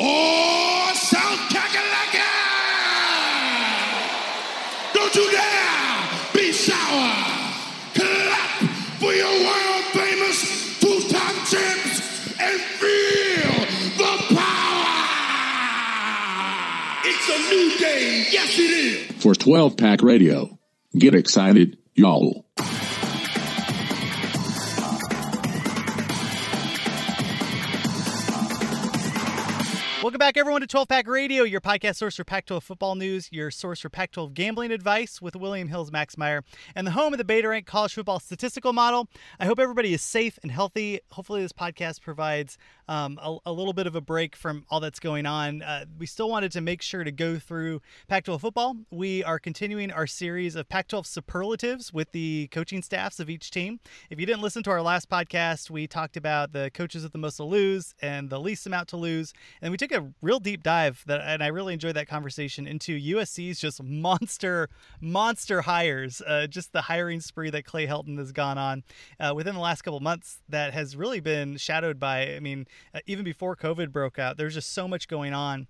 Oh, South Kakalaka! Don't you dare be sour! Clap for your world famous two-time champs and feel the power! It's a new day, yes it is! For 12 Pack Radio. Get excited, y'all. Welcome back, everyone, to 12 Pack Radio, your podcast source for Pac 12 football news, your source for Pac 12 gambling advice with William Hills Max Meyer, and the home of the Beta Rank College Football Statistical Model. I hope everybody is safe and healthy. Hopefully, this podcast provides um, a, a little bit of a break from all that's going on. Uh, we still wanted to make sure to go through Pac 12 football. We are continuing our series of Pac 12 superlatives with the coaching staffs of each team. If you didn't listen to our last podcast, we talked about the coaches with the most to lose and the least amount to lose. And we took a real deep dive that, and I really enjoyed that conversation into USC's just monster, monster hires. Uh, just the hiring spree that Clay Helton has gone on uh, within the last couple months that has really been shadowed by, I mean, uh, even before COVID broke out, there's just so much going on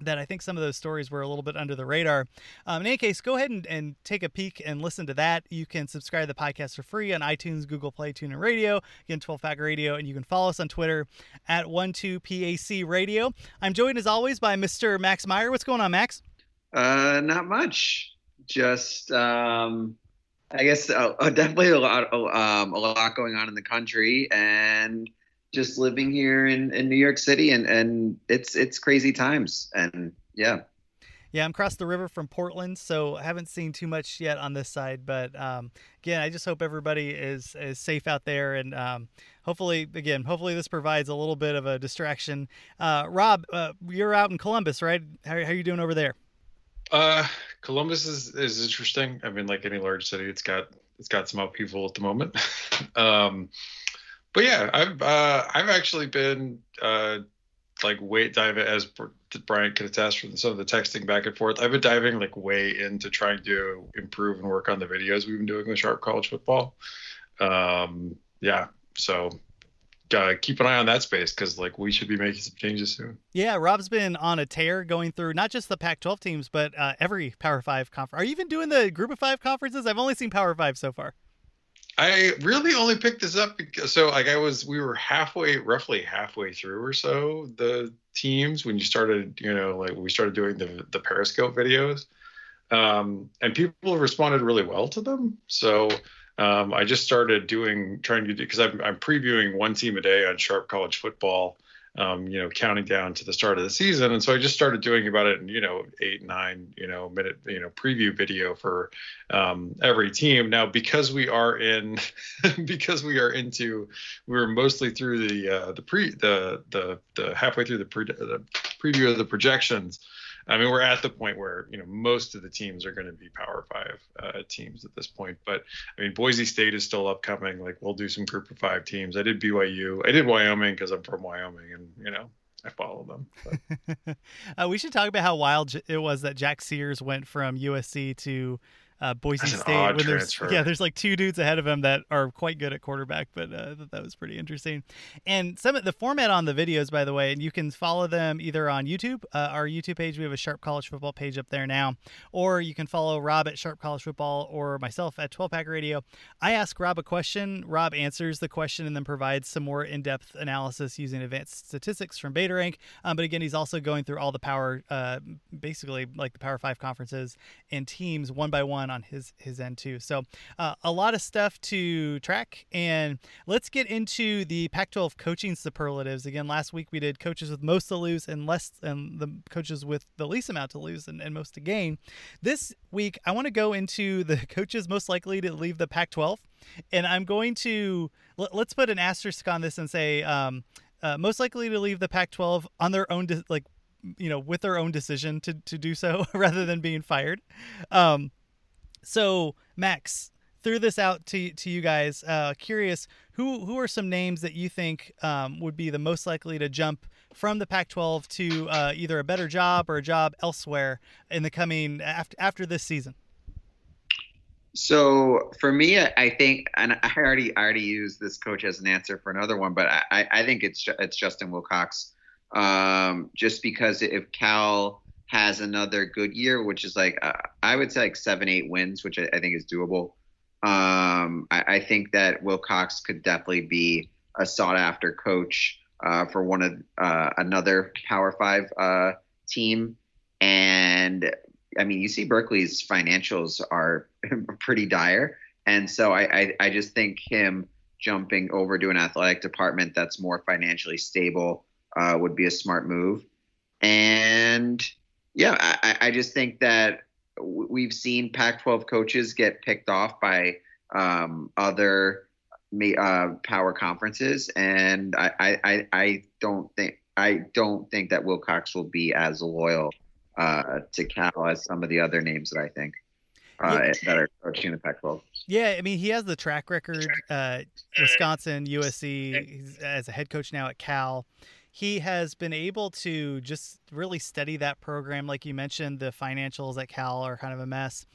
that I think some of those stories were a little bit under the radar. Um, in any case, go ahead and, and take a peek and listen to that. You can subscribe to the podcast for free on iTunes, Google Play, TuneIn Radio, again, 12 Pack Radio, and you can follow us on Twitter at 12PAC Radio. I'm joined as always by Mr. Max Meyer. What's going on, Max? Uh, not much. Just, um, I guess, uh, uh, definitely a lot, uh, um, a lot going on in the country, and just living here in, in New York City, and, and it's it's crazy times, and yeah. Yeah, I'm across the river from Portland, so I haven't seen too much yet on this side. But um, again, I just hope everybody is is safe out there, and um, hopefully, again, hopefully this provides a little bit of a distraction. Uh, Rob, uh, you're out in Columbus, right? How, how are you doing over there? Uh, Columbus is, is interesting. I mean, like any large city, it's got it's got some upheaval at the moment. um, but yeah, I've uh, I've actually been uh, like way diving as Brian can attest from some of the texting back and forth. I've been diving like way into trying to improve and work on the videos we've been doing with Sharp College Football. Um, yeah, so uh, keep an eye on that space because like we should be making some changes soon. Yeah, Rob's been on a tear going through not just the Pac-12 teams, but uh, every Power Five conference. Are you even doing the Group of Five conferences? I've only seen Power Five so far. I really only picked this up because so like I was we were halfway roughly halfway through or so the teams when you started you know like we started doing the the Periscope videos um, and people responded really well to them. So um, I just started doing trying to do because I'm, I'm previewing one team a day on Sharp College Football um, you know, counting down to the start of the season. And so I just started doing about it you know, eight, nine, you know, minute, you know, preview video for um, every team. Now, because we are in, because we are into, we were mostly through the, uh, the pre, the, the, the halfway through the, pre, the preview of the projections. I mean, we're at the point where you know most of the teams are going to be Power Five uh, teams at this point. But I mean, Boise State is still upcoming. Like we'll do some Group of Five teams. I did BYU. I did Wyoming because I'm from Wyoming, and you know I follow them. uh, we should talk about how wild it was that Jack Sears went from USC to uh, Boise State. when there's, transfer. yeah, there's like two dudes ahead of him that are quite good at quarterback, but uh, that, that was pretty interesting. And some of the format on the videos, by the way, and you can follow them either on YouTube, uh, our YouTube page. We have a Sharp College Football page up there now, or you can follow Rob at Sharp College Football or myself at 12 Pack Radio. I ask Rob a question, Rob answers the question, and then provides some more in-depth analysis using advanced statistics from BetaRank. Um, but again, he's also going through all the power, uh, basically like the Power Five conferences and teams one by one on his his end too. So uh, a lot of stuff to track, and let's get into the Pac-12 coaching superlatives. Again, last week we did coaches with most to lose and less, and the coaches with the least amount to lose and, and most to gain. This week I want to go into the coaches most likely to leave the Pac-12, and I'm going to let, us put an asterisk on this and say um, uh, most likely to leave the Pac-12 on their own, de- like you know, with their own decision to to do so rather than being fired. Um, so Max, threw this out to to you guys. Uh, curious, who who are some names that you think um, would be the most likely to jump from the Pac-12 to uh, either a better job or a job elsewhere in the coming after after this season? So for me, I think, and I already I already used this coach as an answer for another one, but I, I think it's it's Justin Wilcox, um, just because if Cal has another good year, which is like uh, I would say like seven eight wins, which I, I think is doable. Um, I, I, think that Wilcox could definitely be a sought after coach uh, for one of uh, another Power Five uh, team, and I mean, you see Berkeley's financials are pretty dire. And so I, I, I, just think him jumping over to an athletic department that's more financially stable uh, would be a smart move. And yeah, I, I just think that we've seen Pac 12 coaches get picked off by um, other uh, power conferences. And I, I, I don't think. I don't think that Wilcox will be as loyal uh, to Cal as some of the other names that I think uh, yeah. that are coaching the Pac-12. Yeah, I mean he has the track record. Uh, Wisconsin, USC, as a head coach now at Cal he has been able to just really study that program. Like you mentioned, the financials at Cal are kind of a mess.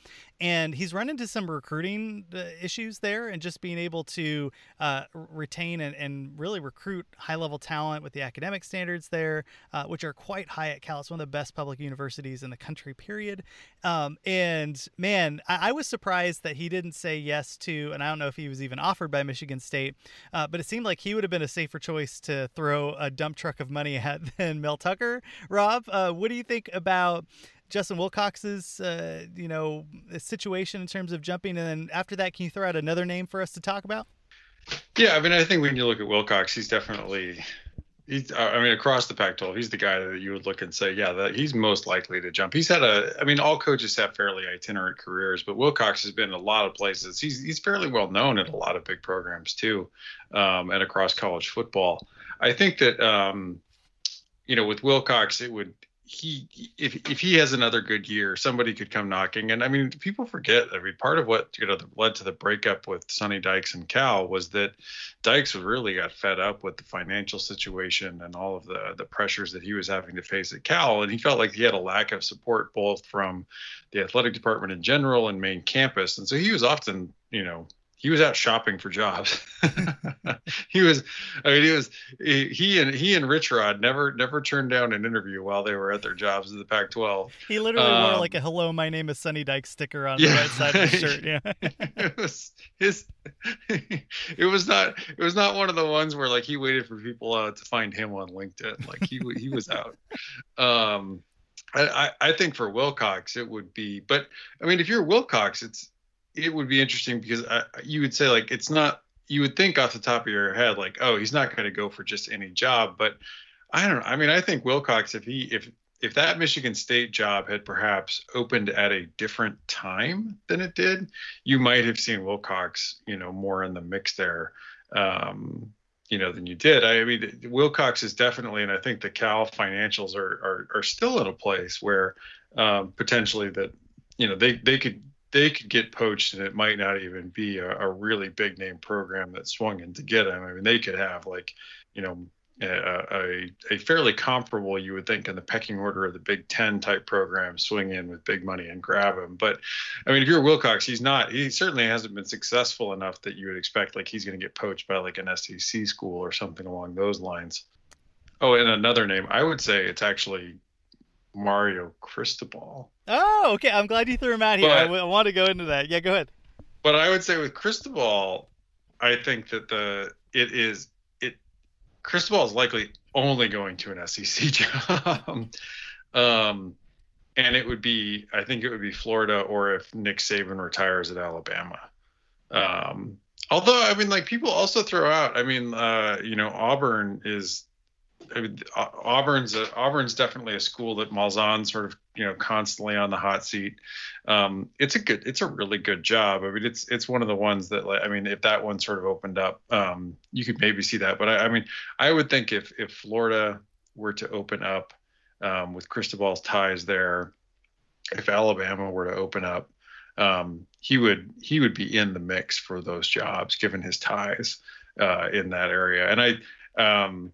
And he's run into some recruiting uh, issues there and just being able to uh, retain and, and, really recruit high level talent with the academic standards there, uh, which are quite high at Cal. It's one of the best public universities in the country, period. Um, and man, I, I, was surprised that he didn't say yes to, and I don't know if he was even offered by Michigan State, uh, but it seemed like he would have been a safer choice to throw a dump truck of money at than Mel Tucker. Rob, uh, what do you think about Justin Wilcox's, uh, you know, situation in terms of jumping? And then after that, can you throw out another name for us to talk about? Yeah, I mean, I think when you look at Wilcox, he's definitely he's I mean across the Pac-12, he's the guy that you would look and say, yeah, that he's most likely to jump. He's had a I mean, all coaches have fairly itinerant careers, but Wilcox has been in a lot of places. He's he's fairly well known at a lot of big programs too, um, and across college football. I think that um, you know, with Wilcox, it would he if if he has another good year, somebody could come knocking. And I mean, people forget. I mean, part of what you know led to the breakup with Sonny Dykes and Cal was that Dykes really got fed up with the financial situation and all of the the pressures that he was having to face at Cal, and he felt like he had a lack of support both from the athletic department in general and main campus, and so he was often you know he was out shopping for jobs. he was, I mean, he was he and he and Rich Rod never never turned down an interview while they were at their jobs in the Pac-12. He literally um, wore like a "Hello, my name is Sonny Dyke" sticker on yeah, the right side of his shirt. Yeah, it was his. It was not. It was not one of the ones where like he waited for people uh, to find him on LinkedIn. Like he he was out. Um, I, I think for Wilcox it would be, but I mean, if you're Wilcox, it's it would be interesting because I, you would say like it's not you would think off the top of your head like oh he's not going to go for just any job but I don't know. I mean I think Wilcox if he if if that Michigan State job had perhaps opened at a different time than it did you might have seen Wilcox you know more in the mix there um, you know than you did. I mean Wilcox is definitely and I think the Cal financials are are, are still in a place where um, potentially that you know they they could they could get poached and it might not even be a, a really big name program that swung in to get them. I mean, they could have like, you know, a, a, a, fairly comparable, you would think, in the pecking order of the Big Ten type program, swing in with big money and grab him. But I mean, if you're Wilcox, he's not. He certainly hasn't been successful enough that you would expect like he's going to get poached by like an SEC school or something along those lines. Oh, and another name, I would say it's actually Mario Cristobal. Oh, okay. I'm glad you threw him out here. But, I, w- I want to go into that. Yeah, go ahead. But I would say with Cristobal, I think that the it is it Cristobal is likely only going to an SEC job. um, and it would be I think it would be Florida or if Nick Saban retires at Alabama. Um, although I mean like people also throw out I mean uh, you know Auburn is I mean, Auburn's a, Auburn's definitely a school that Malzahn's sort of you know constantly on the hot seat. Um, it's a good, it's a really good job. I mean, it's it's one of the ones that like, I mean, if that one sort of opened up, um, you could maybe see that. But I, I mean, I would think if if Florida were to open up, um, with Cristobal's ties there. If Alabama were to open up, um, he would he would be in the mix for those jobs given his ties uh, in that area. And I um,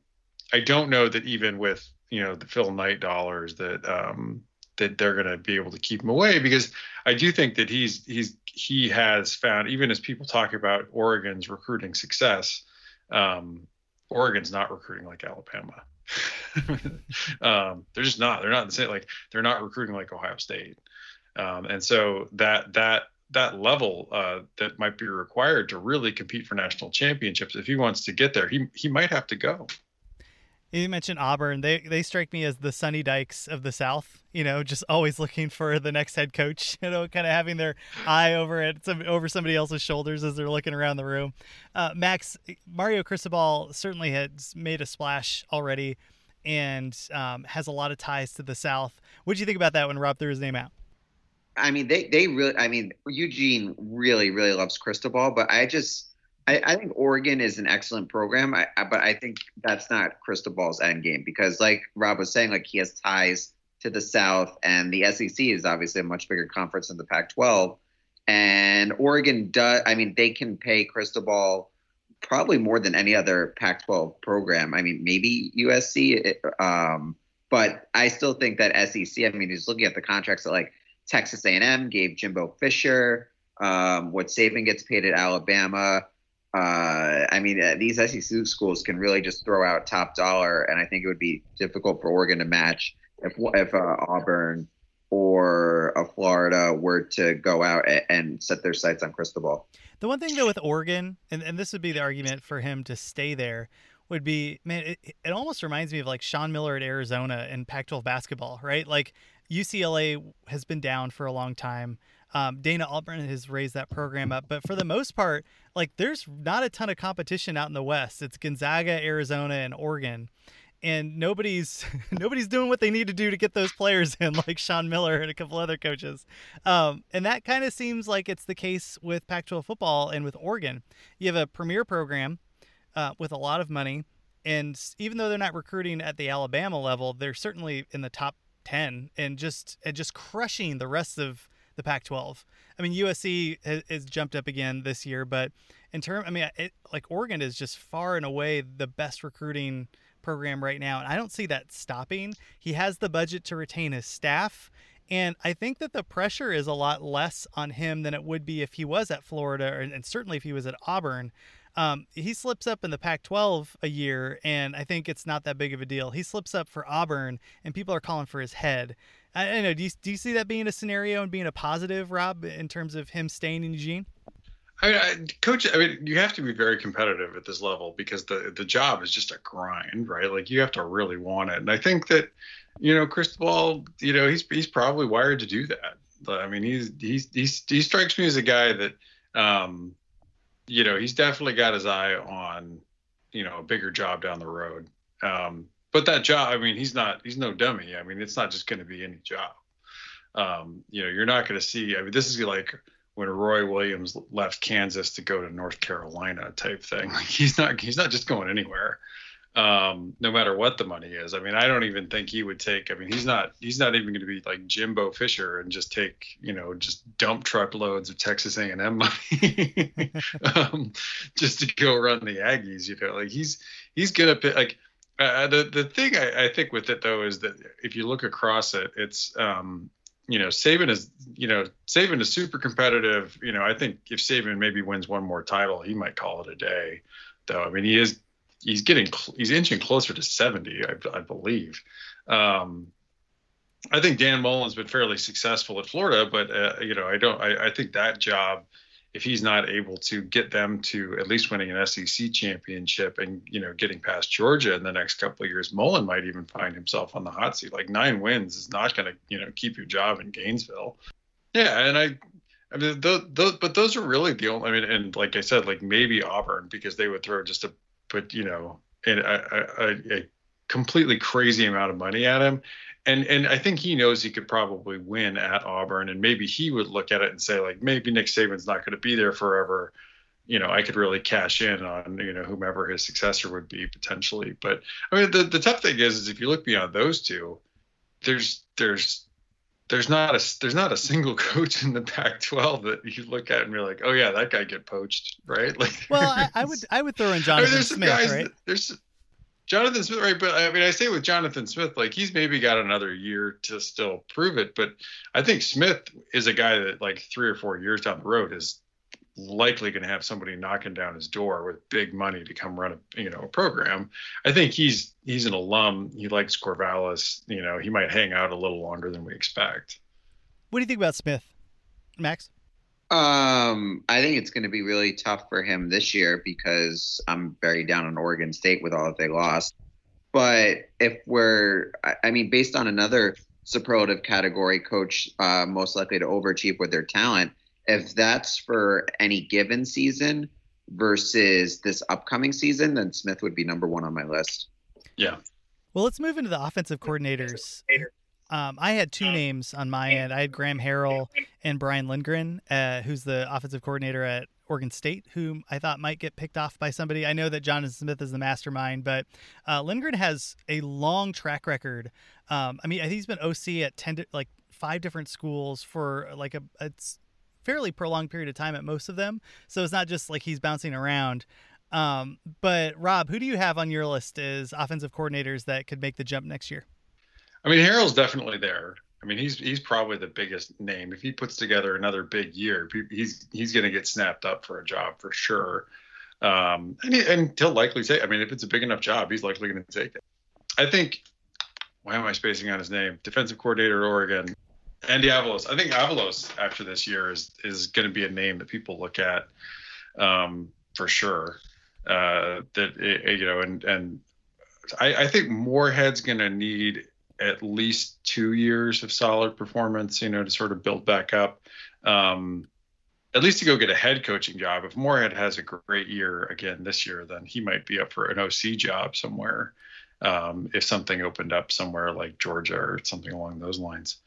I don't know that even with you know the Phil Knight dollars that um, that they're going to be able to keep him away because I do think that he's he's he has found even as people talk about Oregon's recruiting success, um, Oregon's not recruiting like Alabama. um, they're just not. They're not the same. Like they're not recruiting like Ohio State. Um, and so that that that level uh, that might be required to really compete for national championships, if he wants to get there, he he might have to go. You mentioned Auburn. They they strike me as the Sonny Dykes of the South. You know, just always looking for the next head coach. You know, kind of having their eye over it some over somebody else's shoulders as they're looking around the room. Uh, Max Mario Cristobal certainly has made a splash already, and um, has a lot of ties to the South. What do you think about that when Rob threw his name out? I mean, they they really. I mean, Eugene really really loves Cristobal, but I just I, I, think Oregon is an excellent program, I, I, but I think that's not Cristobal's end game because, like Rob was saying, like he has ties to the South, and the SEC is obviously a much bigger conference than the Pac-12. And Oregon does. I mean, they can pay Cristobal probably more than any other Pac-12 program. I mean, maybe USC, um, but I still think that SEC. I mean, just looking at the contracts that like Texas A&M gave Jimbo Fisher, um, what Saban gets paid at Alabama uh, I mean, uh, these SEC schools can really just throw out top dollar, and I think it would be difficult for Oregon to match if if uh, Auburn or a Florida were to go out and, and set their sights on Cristobal. The one thing though with Oregon, and, and this would be the argument for him to stay there, would be man, it, it almost reminds me of like Sean Miller at Arizona in Pac-12 basketball, right? Like UCLA has been down for a long time. Um, Dana Altman has raised that program up, but for the most part, like there's not a ton of competition out in the West. It's Gonzaga, Arizona, and Oregon, and nobody's nobody's doing what they need to do to get those players in, like Sean Miller and a couple other coaches. Um, and that kind of seems like it's the case with Pac-12 football and with Oregon. You have a premier program uh, with a lot of money, and even though they're not recruiting at the Alabama level, they're certainly in the top ten and just and just crushing the rest of the Pac-12. I mean, USC has, has jumped up again this year, but in term, I mean, it, like Oregon is just far and away the best recruiting program right now, and I don't see that stopping. He has the budget to retain his staff. And I think that the pressure is a lot less on him than it would be if he was at Florida, and certainly if he was at Auburn. Um, he slips up in the Pac 12 a year, and I think it's not that big of a deal. He slips up for Auburn, and people are calling for his head. I, I know. Do you, do you see that being a scenario and being a positive, Rob, in terms of him staying in Eugene? I mean, I, coach. I mean, you have to be very competitive at this level because the the job is just a grind, right? Like you have to really want it. And I think that, you know, Cristobal, you know, he's he's probably wired to do that. I mean, he's he's, he's he strikes me as a guy that, um, you know, he's definitely got his eye on, you know, a bigger job down the road. Um, but that job, I mean, he's not, he's no dummy. I mean, it's not just going to be any job. Um, you know, you're not going to see, I mean, this is like when Roy Williams left Kansas to go to North Carolina type thing. Like he's not, he's not just going anywhere. Um, no matter what the money is. I mean, I don't even think he would take, I mean, he's not, he's not even going to be like Jimbo Fisher and just take, you know, just dump truck loads of Texas A&M money, um, just to go run the Aggies, you know, like he's, he's going to like, uh, the the thing I, I, think with it though is that if you look across it, it's um, you know Saban is you know Saban is super competitive. You know I think if Saban maybe wins one more title, he might call it a day. Though I mean he is he's getting he's inching closer to 70, I, I believe. Um, I think Dan Mullen's been fairly successful at Florida, but uh, you know I don't I, I think that job if he's not able to get them to at least winning an SEC championship and you know getting past Georgia in the next couple of years, Mullen might even find himself on the hot seat. Like nine wins is not going to you know keep your job in Gainesville. Yeah, and I, I mean, those, those, but those are really the only. I mean, and like I said, like maybe Auburn because they would throw just a, but you know, a, a, a completely crazy amount of money at him and and I think he knows he could probably win at Auburn, and maybe he would look at it and say like maybe Nick Saban's not going to be there forever. You know, I could really cash in on you know whomever his successor would be potentially. But I mean, the the tough thing is, is if you look beyond those two, there's there's there's not a there's not a single coach in the Pac-12 that you look at and be like, oh yeah, that guy get poached, right? Like, well, I, I would I would throw in Jonathan I mean, Smith, right? That, there's Jonathan Smith, right? But I mean, I say with Jonathan Smith, like he's maybe got another year to still prove it. But I think Smith is a guy that, like, three or four years down the road, is likely going to have somebody knocking down his door with big money to come run a you know a program. I think he's he's an alum. He likes Corvallis. You know, he might hang out a little longer than we expect. What do you think about Smith, Max? Um, I think it's going to be really tough for him this year because I'm very down on Oregon State with all that they lost. But if we're, I mean, based on another superlative category coach, uh, most likely to overachieve with their talent, if that's for any given season versus this upcoming season, then Smith would be number one on my list. Yeah. Well, let's move into the offensive coordinators. Um, I had two names on my end. I had Graham Harrell and Brian Lindgren, uh, who's the offensive coordinator at Oregon State, whom I thought might get picked off by somebody. I know that Jonathan Smith is the mastermind, but uh, Lindgren has a long track record. Um, I mean, I think he's been OC at ten, like five different schools for like a it's fairly prolonged period of time at most of them. So it's not just like he's bouncing around. Um, but Rob, who do you have on your list as offensive coordinators that could make the jump next year? I mean, Harrell's definitely there. I mean, he's he's probably the biggest name. If he puts together another big year, he's he's going to get snapped up for a job for sure. Um, and, he, and he'll likely take. I mean, if it's a big enough job, he's likely going to take it. I think. Why am I spacing on his name? Defensive coordinator at Oregon. Andy Avalos. I think Avalos after this year is is going to be a name that people look at um, for sure. Uh, that it, you know, and and I, I think Moorhead's going to need at least two years of solid performance, you know, to sort of build back up. Um, at least to go get a head coaching job. If Moorhead has a great year again this year, then he might be up for an OC job somewhere. Um, if something opened up somewhere like Georgia or something along those lines.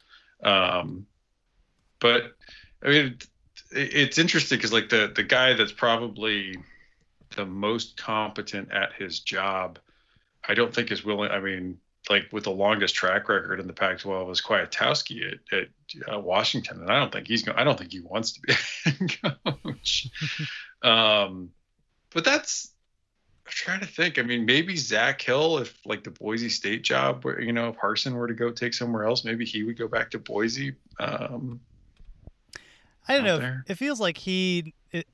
Um, but I mean, it's interesting because like the the guy that's probably the most competent at his job, I don't think is willing. I mean, like with the longest track record in the Pac-12 is Kwiatkowski at, at uh, Washington, and I don't think he's going. I don't think he wants to be a coach. um, but that's I'm trying to think. I mean, maybe Zach Hill, if like the Boise State job, where you know, if Harsin were to go take somewhere else, maybe he would go back to Boise. Um, I don't know. There. It feels like he, it,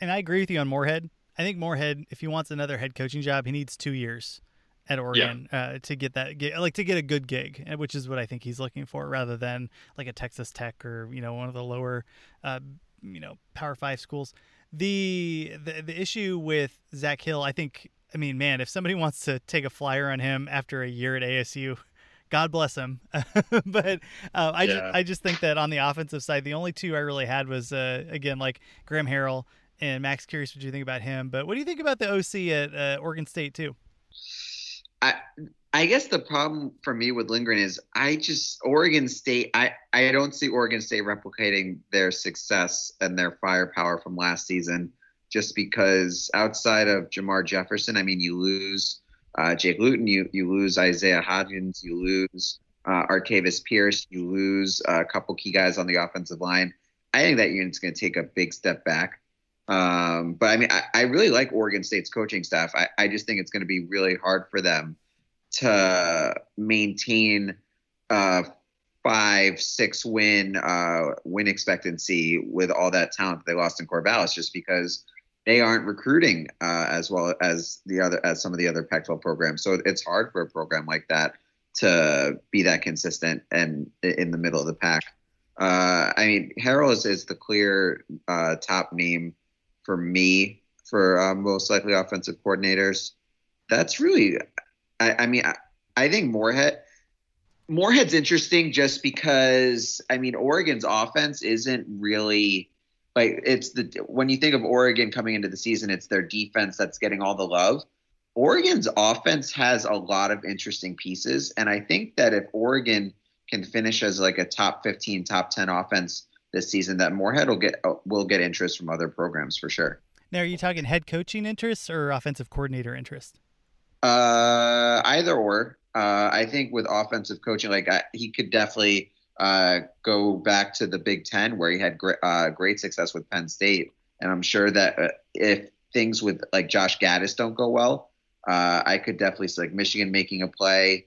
and I agree with you on Moorhead. I think Moorhead, if he wants another head coaching job, he needs two years at Oregon yeah. uh, to get that, get, like to get a good gig, uh, which is what I think he's looking for, rather than like a Texas Tech or you know one of the lower, uh, you know, Power Five schools the, the the issue with Zach Hill, I think, I mean, man, if somebody wants to take a flyer on him after a year at ASU, God bless him. but uh, I yeah. just I just think that on the offensive side, the only two I really had was uh, again like Graham Harrell and Max. Curious what you think about him, but what do you think about the OC at uh, Oregon State too? I I guess the problem for me with Lindgren is I just Oregon State. I I don't see Oregon State replicating their success and their firepower from last season, just because outside of Jermar Jefferson, I mean, you lose uh, Jake Luton, you you lose Isaiah Hodgins, you lose uh, Artavis Pierce, you lose a couple key guys on the offensive line. I think that unit's going to take a big step back. Um, but I mean, I, I really like Oregon State's coaching staff. I, I just think it's going to be really hard for them to maintain five, six win uh, win expectancy with all that talent that they lost in Corvallis, just because they aren't recruiting uh, as well as the other as some of the other Pac-12 programs. So it's hard for a program like that to be that consistent and in the middle of the pack. Uh, I mean, Harrell is, is the clear uh, top name for me for uh, most likely offensive coordinators. That's really I, I mean, I, I think Moorhead. Moorhead's interesting just because I mean Oregon's offense isn't really like it's the when you think of Oregon coming into the season, it's their defense that's getting all the love. Oregon's offense has a lot of interesting pieces, and I think that if Oregon can finish as like a top 15, top 10 offense this season, that Moorhead will get will get interest from other programs for sure. Now, are you talking head coaching interest or offensive coordinator interest? Uh, either or. uh, I think with offensive coaching, like I, he could definitely uh, go back to the Big Ten where he had great, uh, great success with Penn State. And I'm sure that uh, if things with like Josh Gattis don't go well, uh, I could definitely see like Michigan making a play.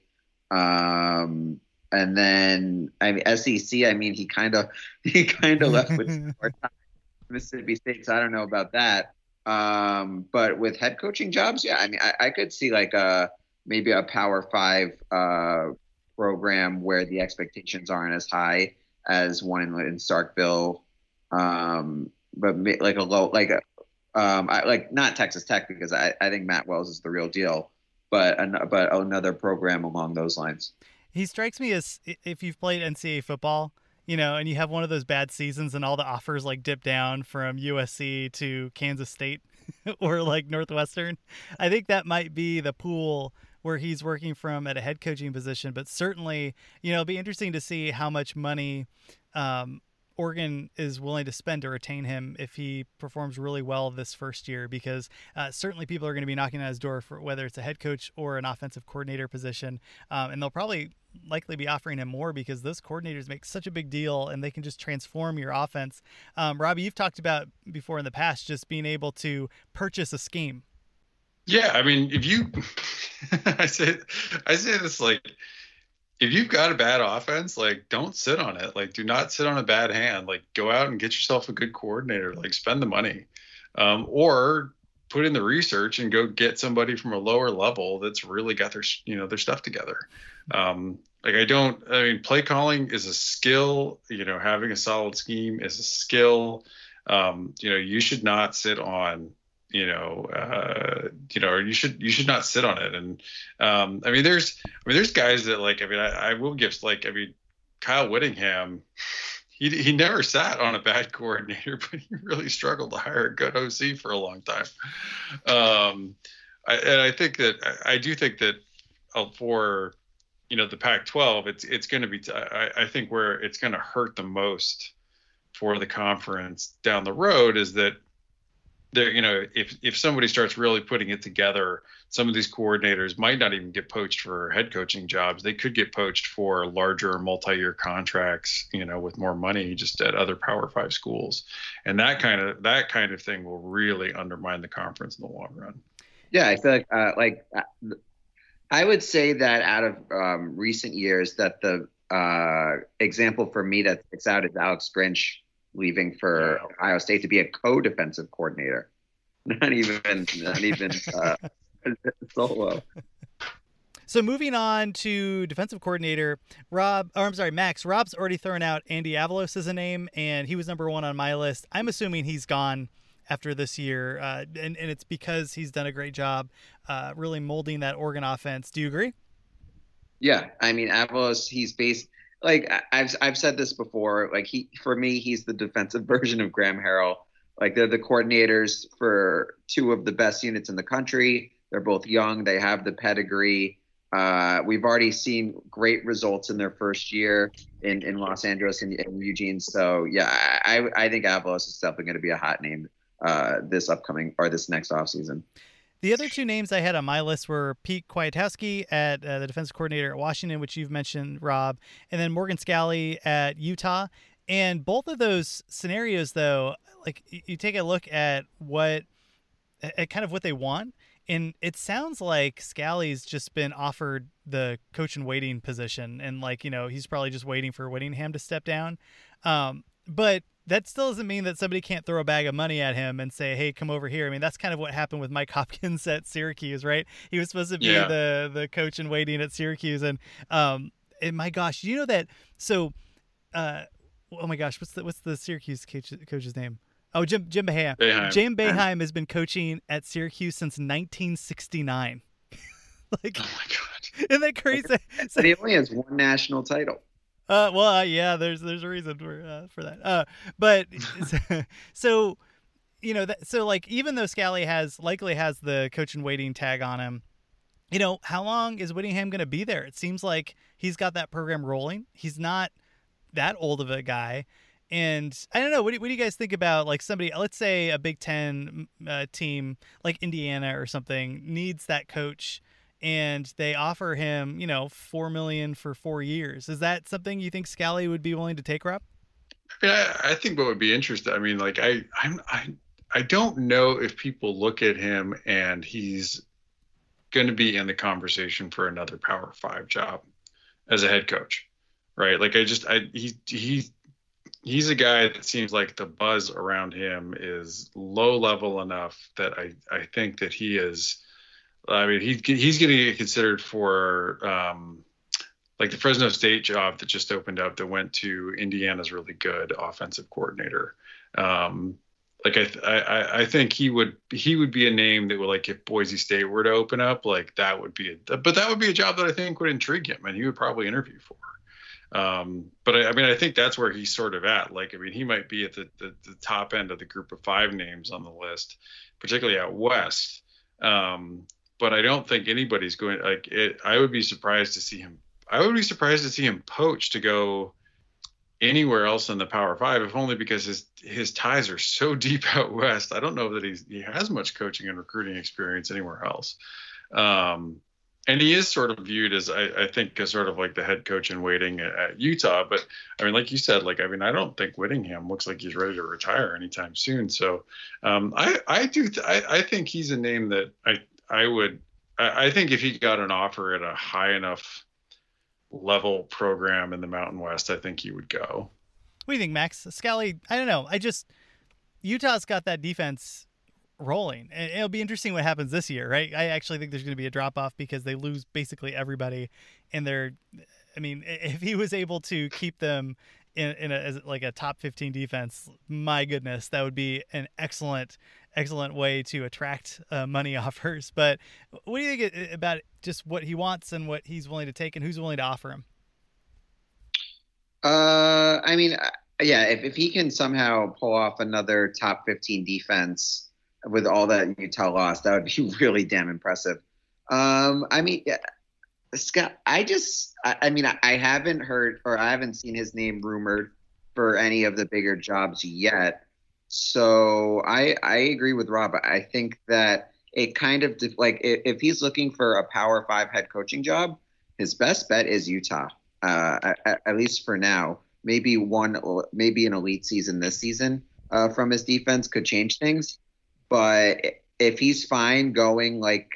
Um, and then I mean SEC. I mean he kind of he kind of left with Mississippi State, so I don't know about that. Um, but with head coaching jobs, yeah, I mean I, I could see like a maybe a Power Five uh, program where the expectations aren't as high as one in, in Starkville, um, but like a low like a um, I, like not Texas Tech because I, I think Matt Wells is the real deal, but an, but another program along those lines. He strikes me as if you've played NCAA football, you know, and you have one of those bad seasons and all the offers like dip down from USC to Kansas State or like Northwestern. I think that might be the pool where he's working from at a head coaching position, but certainly, you know, it'll be interesting to see how much money um, Oregon is willing to spend to retain him if he performs really well this first year, because uh, certainly people are going to be knocking on his door for whether it's a head coach or an offensive coordinator position, um, and they'll probably likely be offering him more because those coordinators make such a big deal and they can just transform your offense. Um, Robbie, you've talked about before in the past just being able to purchase a scheme. Yeah, I mean, if you, I say, I say this like if you've got a bad offense, like don't sit on it. Like do not sit on a bad hand. Like go out and get yourself a good coordinator. Like spend the money, um, or put in the research and go get somebody from a lower level that's really got their you know their stuff together. Um, like I don't. I mean, play calling is a skill. You know, having a solid scheme is a skill. Um, you know, you should not sit on you know, uh, you know, you should you should not sit on it. And um, I mean, there's I mean, there's guys that like I mean, I, I will give like I mean, Kyle Whittingham. He, he never sat on a bad coordinator, but he really struggled to hire a good OC for a long time. Um, I, and I think that I, I do think that uh, for you know the Pac-12, it's it's going to be I, I think where it's going to hurt the most for the conference down the road is that there you know if if somebody starts really putting it together some of these coordinators might not even get poached for head coaching jobs. They could get poached for larger multi-year contracts you know with more money just at other power five schools. And that kind of that kind of thing will really undermine the conference in the long run. Yeah i feel like uh, like uh, i would say that out of um, recent years that the uh, example for me that sticks out is alex grinch leaving for Ohio State to be a co-defensive coordinator. Not even, not even uh, solo. So moving on to defensive coordinator Rob, or I'm sorry, Max. Rob's already thrown out Andy Avalos as a name, and he was number one on my list. I'm assuming he's gone after this year, uh, and and it's because he's done a great job, uh, really molding that Oregon offense. Do you agree? Yeah, I mean Avalos, he's based like I've I've said this before. Like he for me, he's the defensive version of Graham Harrell. Like they're the coordinators for two of the best units in the country. They're both young. They have the pedigree. Uh, we've already seen great results in their first year in, in Los Angeles and, and Eugene. So yeah, I I think Avalos is definitely going to be a hot name uh, this upcoming or this next offseason. The other two names I had on my list were Pete Kwiatkowski at uh, the defensive coordinator at Washington, which you've mentioned, Rob, and then Morgan Scalley at Utah. And both of those scenarios, though, like you take a look at what, at kind of what they want, and it sounds like Scalley's just been offered the coach and waiting position, and like you know he's probably just waiting for Whittingham to step down. Um, but that still doesn't mean that somebody can't throw a bag of money at him and say, "Hey, come over here." I mean, that's kind of what happened with Mike Hopkins at Syracuse, right? He was supposed to be yeah. the the coach in waiting at Syracuse, and um, and my gosh, you know that? So, uh, oh my gosh, what's the what's the Syracuse coach, coach's name? Oh, Jim Jim Boeheim. Boeheim. Jim Boeheim has been coaching at Syracuse since 1969. like, oh my god, isn't that crazy? So, he only has one national title. Uh, well, uh, yeah, there's there's a reason for uh, for that. Uh, but so you know that so like even though Scalley has likely has the coach and waiting tag on him, you know how long is Whittingham going to be there? It seems like he's got that program rolling. He's not that old of a guy. And I don't know. What do, what do you guys think about like somebody? Let's say a Big Ten uh, team like Indiana or something needs that coach and they offer him, you know, four million for four years. Is that something you think Scalley would be willing to take, Rob? I mean, I, I think what would be interesting. I mean, like I, I'm, I, I don't know if people look at him and he's going to be in the conversation for another Power Five job as a head coach, right? Like I just, I he he he's a guy that seems like the buzz around him is low level enough that I I think that he is. I mean, he he's going to get considered for um, like the Fresno State job that just opened up that went to Indiana's really good offensive coordinator. Um, like I, I I think he would he would be a name that would like if Boise State were to open up like that would be a but that would be a job that I think would intrigue him and he would probably interview for. Um, but I, I mean I think that's where he's sort of at. Like I mean he might be at the, the, the top end of the group of five names on the list, particularly out west. Um, but I don't think anybody's going like it. I would be surprised to see him. I would be surprised to see him poach to go anywhere else in the Power Five, if only because his his ties are so deep out west. I don't know that he's he has much coaching and recruiting experience anywhere else. Um, and he is sort of viewed as I, I, think as sort of like the head coach in waiting at, at, Utah. But I mean, like you said, like I mean, I don't think Whittingham looks like he's ready to retire anytime soon. So um, I I do th- I, I think he's a name that I I would I, think if he got an offer at a high enough level program in the Mountain West, I think he would go. What do you think, Max? Scalley, I don't know. I just Utah's got that defense rolling. And it'll be interesting what happens this year, right? I actually think there's going to be a drop off because they lose basically everybody and they're I mean, if he was able to keep them in, in a, like a top 15 defense, my goodness, that would be an excellent excellent way to attract uh, money offers. But what do you think about just what he wants and what he's willing to take and who's willing to offer him? Uh, I mean, uh, yeah, if, if he can somehow pull off another top 15 defense with all that Utah lost, that would be really damn impressive. Um, I mean, Scott, I just, I, I mean, I, I haven't heard or I haven't seen his name rumored for any of the bigger jobs yet. So I I agree with Rob. I think that it kind of like if he's looking for a Power Five head coaching job, his best bet is Utah. Uh, at, at, least for now. Maybe one, maybe an elite season this season uh, from his defense could change things. But if he's fine going like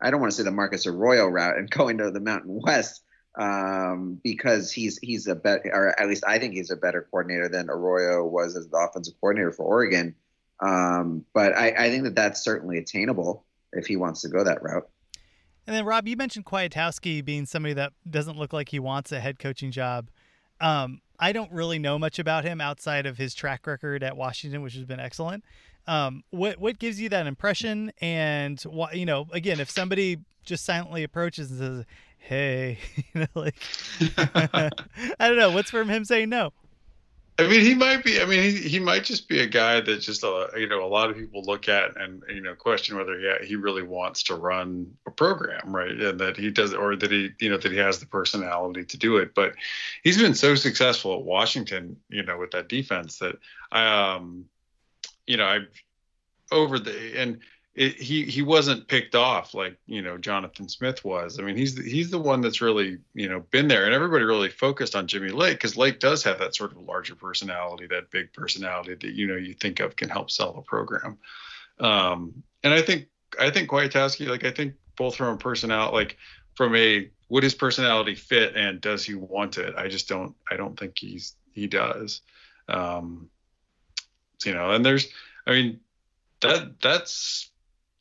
I don't want to say the Marcus Arroyo route and going to the Mountain West, um, because he's he's a better, or at least I think he's a better coordinator than Arroyo was as the offensive coordinator for Oregon. Um, but I, I think that that's certainly attainable if he wants to go that route. And then Rob, you mentioned Kwiatkowski being somebody that doesn't look like he wants a head coaching job. Um, I don't really know much about him outside of his track record at Washington, which has been excellent. Um, what what gives you that impression? And what you know, again, if somebody just silently approaches and says, hey, you know, like I don't know what's from him saying no. I mean, he might be. I mean, he, he might just be a guy that just uh, you know a lot of people look at and you know question whether he he really wants to run a program, right? And that he does, or that he you know that he has the personality to do it. But he's been so successful at Washington, you know, with that defense that I um, you know, I've over the and it, he he wasn't picked off like you know Jonathan Smith was. I mean, he's the, he's the one that's really you know been there, and everybody really focused on Jimmy Lake because Lake does have that sort of larger personality, that big personality that you know you think of can help sell a program. Um, and I think I think Kwiatkowski, like I think both from a personality, like from a would his personality fit and does he want it? I just don't I don't think he's he does. Um, you know, and there's I mean that that's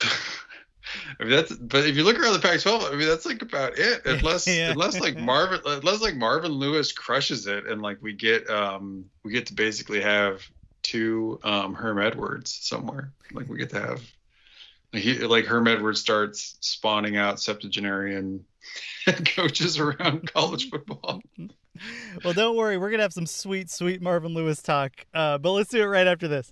I mean that's but if you look around the Pac-12, I mean that's like about it. Unless yeah. unless like Marvin unless like Marvin Lewis crushes it and like we get um we get to basically have two um Herm Edwards somewhere. Like we get to have like, he, like Herm Edwards starts spawning out septuagenarian coaches around college football. Well, don't worry, we're gonna have some sweet, sweet Marvin Lewis talk. Uh, but let's do it right after this.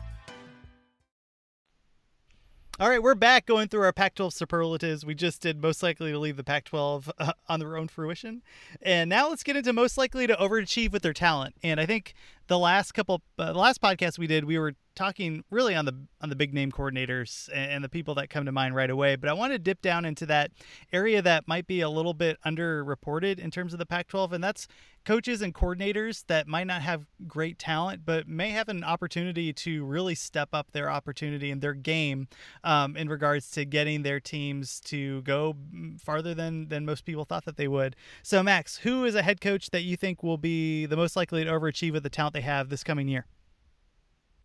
All right, we're back going through our Pac 12 superlatives. We just did most likely to leave the Pac 12 uh, on their own fruition. And now let's get into most likely to overachieve with their talent. And I think the last couple, uh, the last podcast we did, we were talking really on the on the big name coordinators and, and the people that come to mind right away. But I want to dip down into that area that might be a little bit underreported in terms of the Pac 12, and that's coaches and coordinators that might not have great talent, but may have an opportunity to really step up their opportunity and their game um, in regards to getting their teams to go farther than than most people thought that they would. So, Max, who is a head coach that you think will be the most likely to overachieve with the talent they have this coming year?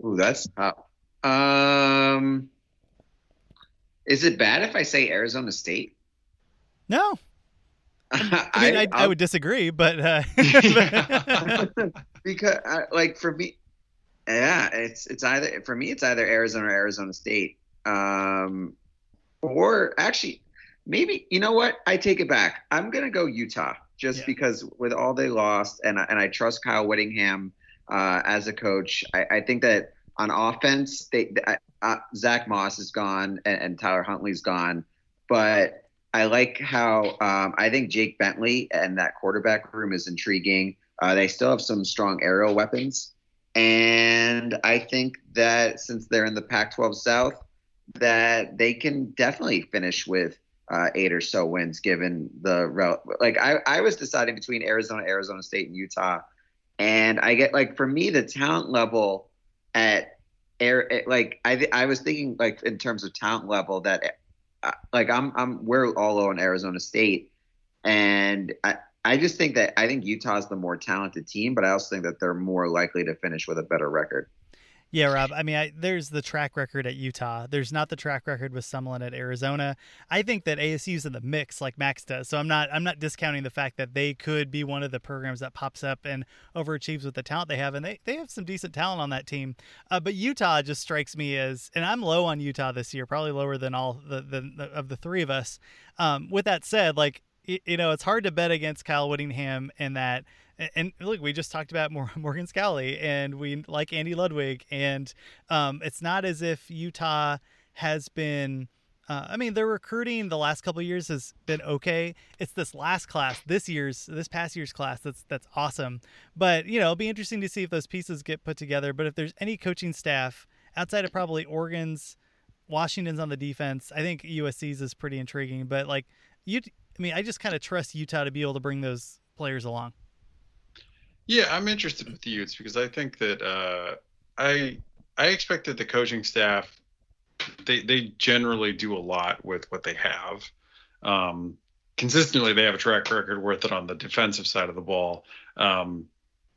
Ooh, that's tough. Um, is it bad if I say Arizona State? No, I mean I, I, I'll- would disagree, but uh, because uh, like for me yeah it's it's either for me it's either arizona or arizona state um or actually maybe you know what i take it back i'm gonna go utah just Yeah. because with all they lost and and i trust kyle whittingham uh as a coach i, I think that on offense they uh, Zack Moss is gone and, and tyler huntley's gone but I like how um, I think Jake Bentley and that quarterback room is intriguing. Uh, they still have some strong aerial weapons, and I think that since they're in the Pac-12 South, that they can definitely finish with uh, eight or so wins. Given the rel- like, I I was deciding between Arizona, Arizona State, and Utah, and I get like for me the talent level at air like I I was thinking like in terms of talent level that uh, like I'm I'm we're all on Arizona State, and I I just think that I think Utah's the more talented team, but I also think that they're more likely to finish with a better record. Yeah, Rob. I mean, I, there's the track record at Utah. There's not the track record with someone at Arizona. I think that ASU's in the mix, like Max does. So I'm not I'm not discounting the fact that they could be one of the programs that pops up and overachieves with the talent they have, and they, they have some decent talent on that team. Uh, but Utah just strikes me as, and I'm low on Utah this year, probably lower than all the, the, the of the three of us. Um, with that said, like you know, it's hard to bet against Kyle Whittingham in that. And- And look, we just talked about Morgan Scalley, and we like Andy Ludwig, and um, it's not as if Utah has been. Uh, I mean, their recruiting the last couple years has been okay. It's this last class, this year's, this past year's class, that's that's awesome. But you know, it'll be interesting to see if those pieces get put together. But if there's any coaching staff outside of probably Oregon's, Washington's on the defense, I think USC's is pretty intriguing. But like you, I mean, I just kind of trust Utah to be able to bring those players along. Yeah, I'm interested with the Utes because I think that uh, I I expect that the coaching staff they they generally do a lot with what they have. Um, consistently, they have a track record worth it on the defensive side of the ball. Um,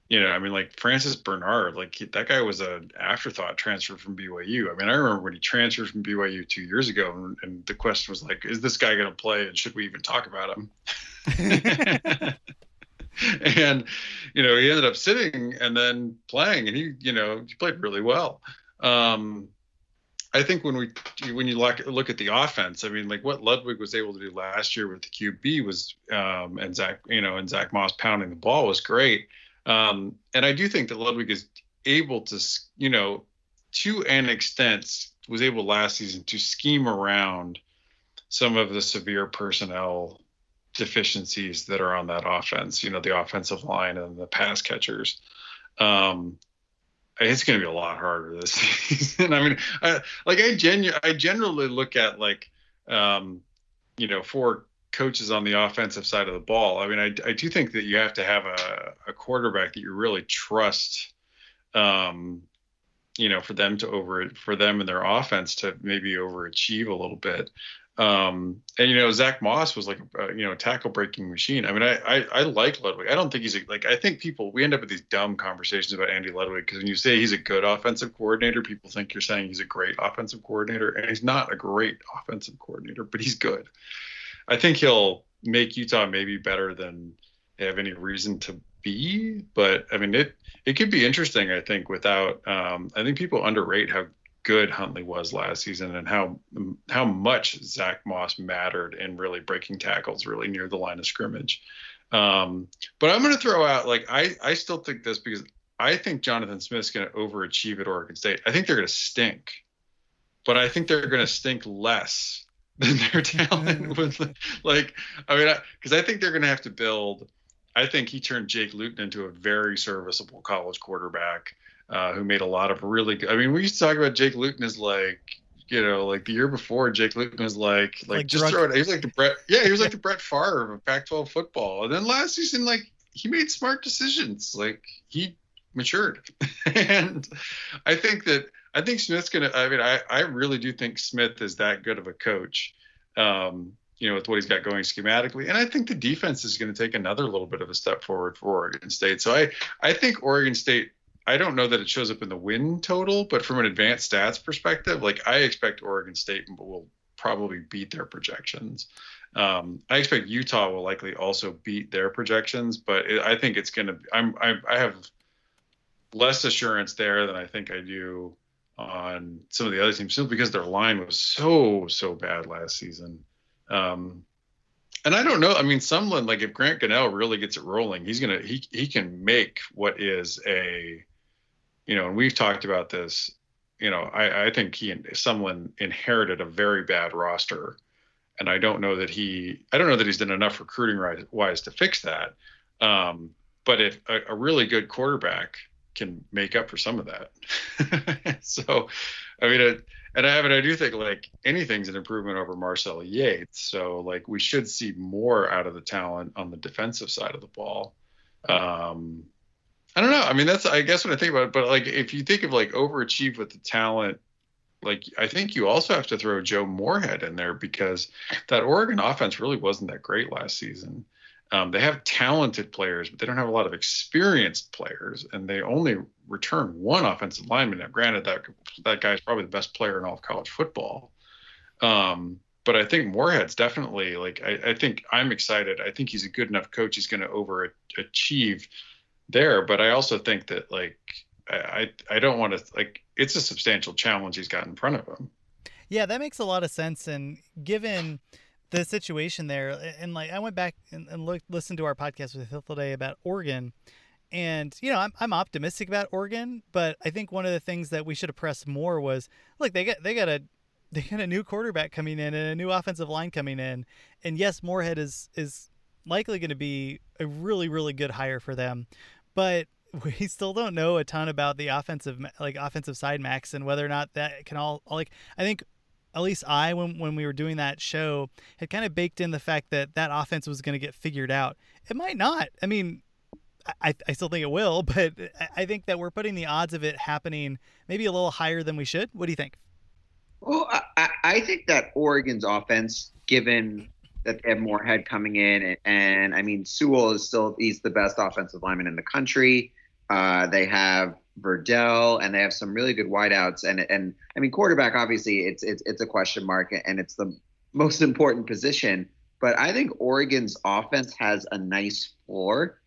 you know, I mean, like Francis Bernard, like he, that guy was an afterthought transfer from BYU. I mean, I remember when he transferred from BYU two years ago, and, and the question was like, is this guy going to play, and should we even talk about him? and you know he ended up sitting and then playing and he you know he played really well. Um i think when we when you look, look at the offense i mean like what ludwig was able to do last year with the qb was um and zach you know and Zack Moss pounding the ball was great. Um and i do think that ludwig is able to you know to an extent was able last season to scheme around some of the severe personnel deficiencies that are on that offense. You know, the offensive line and the pass catchers. Um, it's going to be a lot harder this season. I mean, I, like I genu- I generally look at like, um, you know, for coaches on the offensive side of the ball. I mean, I, I do think that you have to have a, a quarterback that you really trust. Um, you know, for them to over for them and their offense to maybe overachieve a little bit. Um, and you know, Zack Moss was like, a, you know, a tackle breaking machine. I mean, I, I, I like Ludwig. I don't think he's a, like, I think people, we end up with these dumb conversations about Andy Ludwig because when you say he's a good offensive coordinator, people think you're saying he's a great offensive coordinator, and he's not a great offensive coordinator, but he's good. I think he'll make Utah maybe better than they have any reason to be. But I mean, it it could be interesting. I think without. Um, I think people underrate how good Huntley was last season and how how much Zack Moss mattered in really breaking tackles really near the line of scrimmage. Um, but I'm going to throw out like I I still think this because I think Jonathan Smith's going to overachieve at Oregon State. I think they're going to stink, but I think they're going to stink less than their talent was. Like I mean, because I, I think they're going to have to build. I think he turned Jake Luton into a very serviceable college quarterback uh, who made a lot of really good. I mean, we used to talk about Jake Luton as like, you know, like the year before, Jake Luton was like, like, like just drunk. throw it. He was like the Brett, yeah, he was like the Brett Favre of Pac-12 football. And then last season, like he made smart decisions. Like he matured, and I think that I think Smith's gonna. I mean, I I really do think Smith is that good of a coach. Um, you know, with what he's got going schematically. And I think the defense is going to take another little bit of a step forward for Oregon State. So I, I think Oregon State I don't know that it shows up in the win total, but from an advanced stats perspective, like I expect Oregon State will probably beat their projections. Um, I expect Utah will likely also beat their projections, but it, I think it's going to. I'm I, I have less assurance there than I think I do on some of the other teams, simply because their line was so so bad last season. Um, and I don't know. I mean, Sumlin, like if Grant Gunnell really gets it rolling, he's gonna he he can make what is a you know, and we've talked about this. You know, I, I think he someone inherited a very bad roster, and I don't know that he I don't know that he's done enough recruiting wise to fix that. Um, but if a, a really good quarterback can make up for some of that, so I mean, it, and I and I do think like anything's an improvement over Marcel Yates. So like we should see more out of the talent on the defensive side of the ball. Um, I don't know. I mean, that's I guess what I think about it. But like, if you think of like overachieve with the talent, like I think you also have to throw Joe Moorhead in there because that Oregon offense really wasn't that great last season. Um, they have talented players, but they don't have a lot of experienced players, and they only return one offensive lineman. Now, granted, that that guy's probably the best player in all of college football. Um, but I think Moorhead's definitely like I, I, think I'm excited. I think he's a good enough coach. He's going to overachieve there. But I also think that like I I don't want to like it's a substantial challenge he's got in front of him. Yeah, that makes a lot of sense. And given the situation there, and like I went back and, and looked listened to our podcast with Hill today about Oregon. And you know, I'm I'm optimistic about Oregon, but I think one of the things that we should have pressed more was look, they got they got a they got a new quarterback coming in and a new offensive line coming in. And yes, Moorhead is is likely going to be a really really good hire for them but we still don't know a ton about the offensive like offensive side max and whether or not that can all like I think at least I when when we were doing that show had kind of baked in the fact that that offense was going to get figured out. It might not. I mean, I, I still think it will, but I think that we're putting the odds of it happening maybe a little higher than we should. What do you think? Well, I, I think that Oregon's offense, given that they have Moorhead coming in, and, and, I mean Sewell is still he's the best offensive lineman in the country. Uh, they have Verdell, and they have some really good wideouts, and and I mean quarterback obviously it's it's it's a question mark, and it's the most important position. But I think Oregon's offense has a nice floor,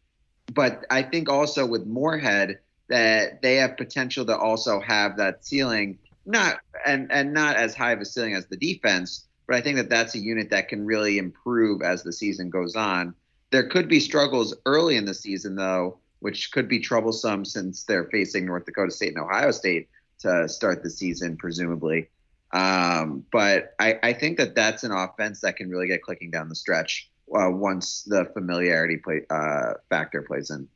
but I think also with Moorhead that they have potential to also have that ceiling, not and and not as high of a ceiling as the defense but I think that that's a unit that can really improve as the season goes on. There could be struggles early in the season, though, which could be troublesome since they're facing North Dakota State and Ohio State to start the season, presumably. Um, but I, I, think that that's an offense that can really get clicking down the stretch uh, once the familiarity play, uh, factor plays in.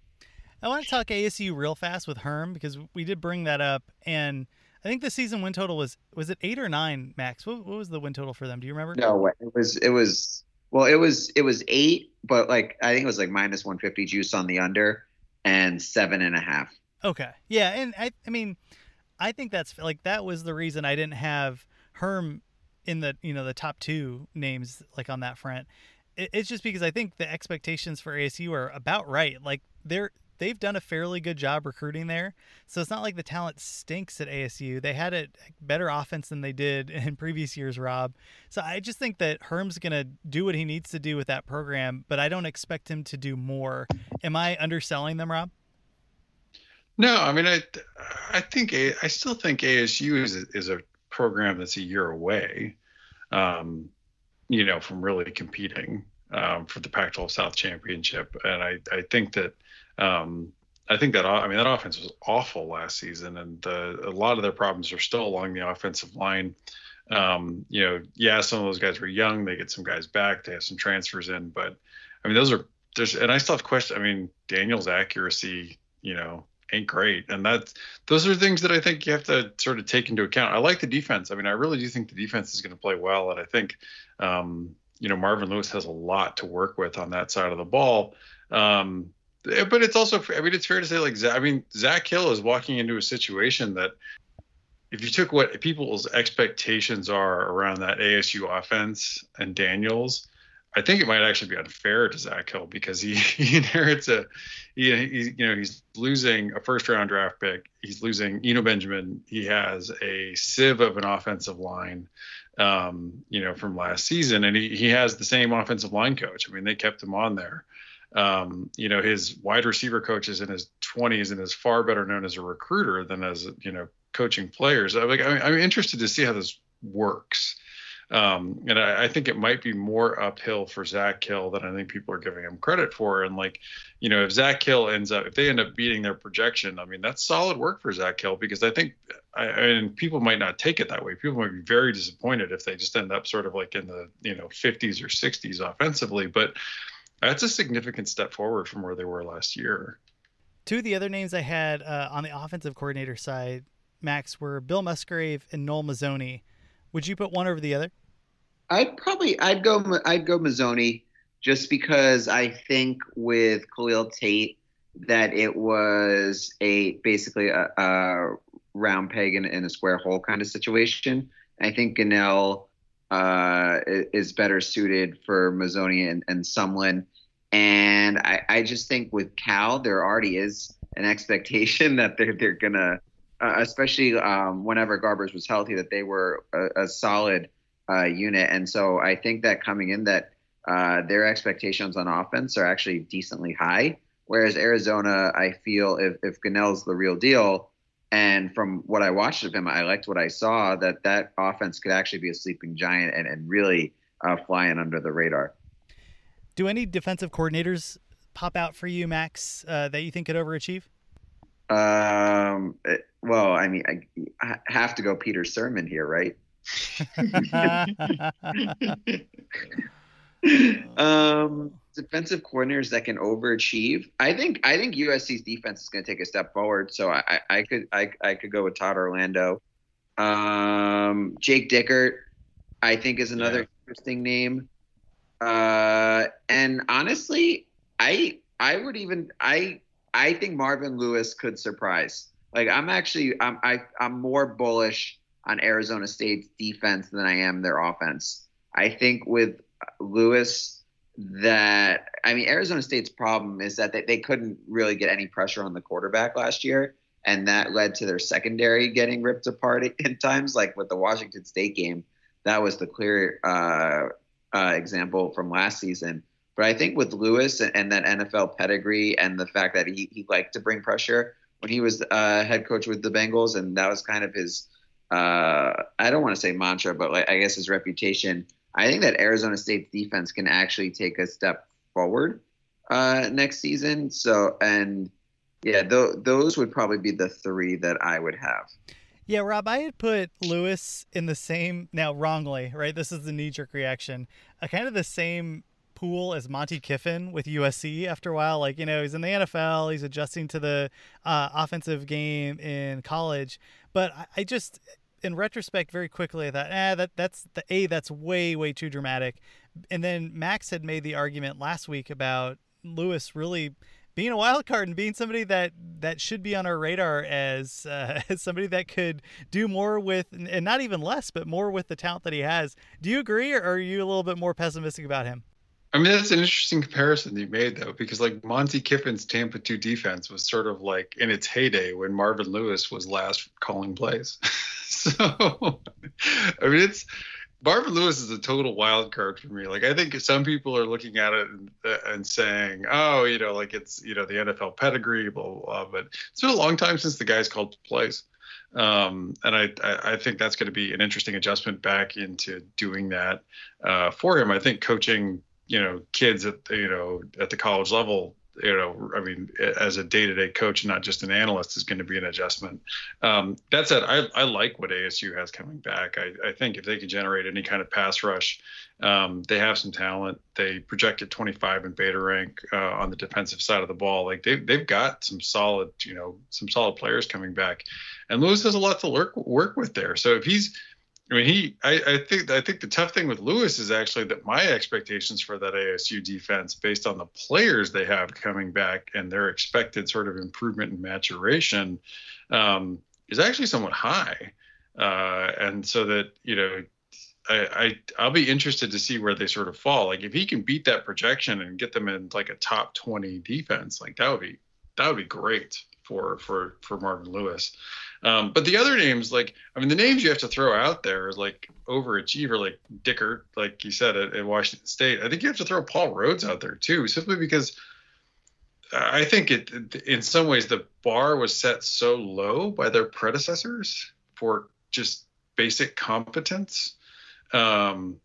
I want to talk ASU real fast with Herm because we did bring that up, and I think the season win total was was it eight or nine, Max? What, what was the win total for them? Do you remember? No, way. it was it was well, it was it was eight, but like I think it was like minus one fifty juice on the under and seven and a half. Okay, yeah, and I I mean, I think that's like that was the reason I didn't have Herm in the you know the top two names like on that front. It, it's just because I think the expectations for ASU are about right. Like they're they've done a fairly good job recruiting there. So it's not like the talent stinks at ASU. They had a better offense than they did in previous years, Rob. So I just think that Herm's going to do what he needs to do with that program, but I don't expect him to do more. Am I underselling them, Rob? No, I mean I I think I still think ASU is a, is a program that's a year away, um, you know, from really competing um, for the Pac-12 South championship, and I I think that um, I think that I mean that offense was awful last season, and the, a lot of their problems are still along the offensive line. Um, you know, yeah, some of those guys were young. They get some guys back. They have some transfers in, but I mean, those are there's and I still have questions. I mean, Daniel's accuracy, you know, ain't great, and that those are things that I think you have to sort of take into account. I like the defense. I mean, I really do think the defense is going to play well, and I think, um, you know, Marvin Lewis has a lot to work with on that side of the ball. Um, but it's also, I mean, it's fair to say, like, I mean, Zak Hill is walking into a situation that if you took what people's expectations are around that ASU offense and Daniels, I think it might actually be unfair to Zak Hill because he, he inherits a, he, he, you know, he's losing a first round draft pick. He's losing Eno Benjamin. He has a sieve of an offensive line, um, you know, from last season, and he, he has the same offensive line coach. I mean, they kept him on there. Um, you know, his wide receiver coach is in his 20s and is far better known as a recruiter than as, you know, coaching players. I'm, like, I'm interested to see how this works. Um, and I, I, think it might be more uphill for Zak Hill than I think people are giving him credit for. And like, you know, if Zak Hill ends up, if they end up beating their projection, I mean, that's solid work for Zak Hill because I think, I, and people might not take it that way. People might be very disappointed if they just end up sort of like in the, you know, 50s or 60s offensively. But that's a significant step forward from where they were last year. Two of the other names I had uh, on the offensive coordinator side, Max, were Bill Musgrave and Noel Mazzone. Would you put one over the other? I'd probably I'd go I'd go Mazzone just because I think with Khalil Tate that it was a basically a, a round peg in, in, a square hole kind of situation. I think Gunnell uh, is better suited for Mazzone and, and Sumlin. And I, I, just think with Cal, there already is an expectation that they're they're gonna, uh, especially um, whenever Garbers was healthy, that they were a, a solid uh, unit. And so I think that coming in, that uh, their expectations on offense are actually decently high. Whereas Arizona, I feel if if Gunnell's the real deal, and from what I watched of him, I liked what I saw that that offense could actually be a sleeping giant and, and really uh, flying under the radar. Do any defensive coordinators pop out for you, Max, uh, that you think could overachieve? Um, it, well, I mean, I, I, have to go Peter Sirmon here, right? um, defensive coordinators that can overachieve. I think I think USC's defense is going to take a step forward. So I, I could I, I could go with Todd Orlando. Um, Jake Dickert, I think, is another yeah. interesting name. Uh, and honestly, I I would even I I think Marvin Lewis could surprise. Like I'm actually I'm I, I'm more bullish on Arizona State's defense than I am their offense. I think with Lewis that I mean Arizona State's problem is that they, they couldn't really get any pressure on the quarterback last year and that led to their secondary getting ripped apart in times like with the Washington State game. That was the clear uh, uh, example from last season. But I think with Lewis and, and, that NFL pedigree and the fact that he, he liked to bring pressure when he was uh, head coach with the Bengals and that was kind of his uh, I don't want to say mantra but like I guess his reputation I think that Arizona State's defense can actually take a step forward uh, next season. So, and yeah, th- those would probably be the three that I would have. Yeah, Rob, I had put Lewis in the same, now wrongly, right? This is the knee jerk reaction, uh, kind of the same pool as Monte Kiffin with USC after a while. Like, you know, he's in the NFL, he's adjusting to the uh, offensive game in college. But I, I just, in retrospect, very quickly, I thought, ah, that that's the a that's way way too dramatic. And then Max had made the argument last week about Lewis really being a wild card and being somebody that that should be on our radar as uh, as somebody that could do more with and not even less, but more with the talent that he has. Do you agree, or are you a little bit more pessimistic about him? I mean, that's an interesting comparison that you made, though, because like Monte Kiffin's Tampa 2 defense was sort of like in its heyday when Marvin Lewis was last calling plays. so, I mean, it's Marvin Lewis is a total wild card for me. Like, I think some people are looking at it and, and saying, oh, you know, like it's, you know, the NFL pedigree, blah, blah, blah. But it's been a long time since the guy's called plays. Um, and I, I think that's going to be an interesting adjustment back into doing that uh, for him. I think coaching you know kids at you know at the college level you know i mean as a day-to-day coach not just an analyst is going to be an adjustment. Um, that said I, I like what asu has coming back. I, I think if they can generate any kind of pass rush um, they have some talent. They projected 25 in beta rank uh, on the defensive side of the ball. Like they've, they've got some solid you know some solid players coming back. And lewis has a lot to work work with there. So if he's I mean, he. I, I, think. I think the tough thing with Lewis is actually that my expectations for that ASU defense, based on the players they have coming back and their expected sort of improvement and maturation, um, is actually somewhat high. Uh, and so that you know, I, I will be interested to see where they sort of fall. Like if he can beat that projection and get them in like a top 20 defense, like that would be that would be great for for for Marvin Lewis. Um, but the other names, like I mean, the names you have to throw out there is like overachiever, like Dickert, like you said at, at Washington State. I think you have to throw Paul Rhoads out there too, simply because I think it in some ways the bar was set so low by their predecessors for just basic competence. Um,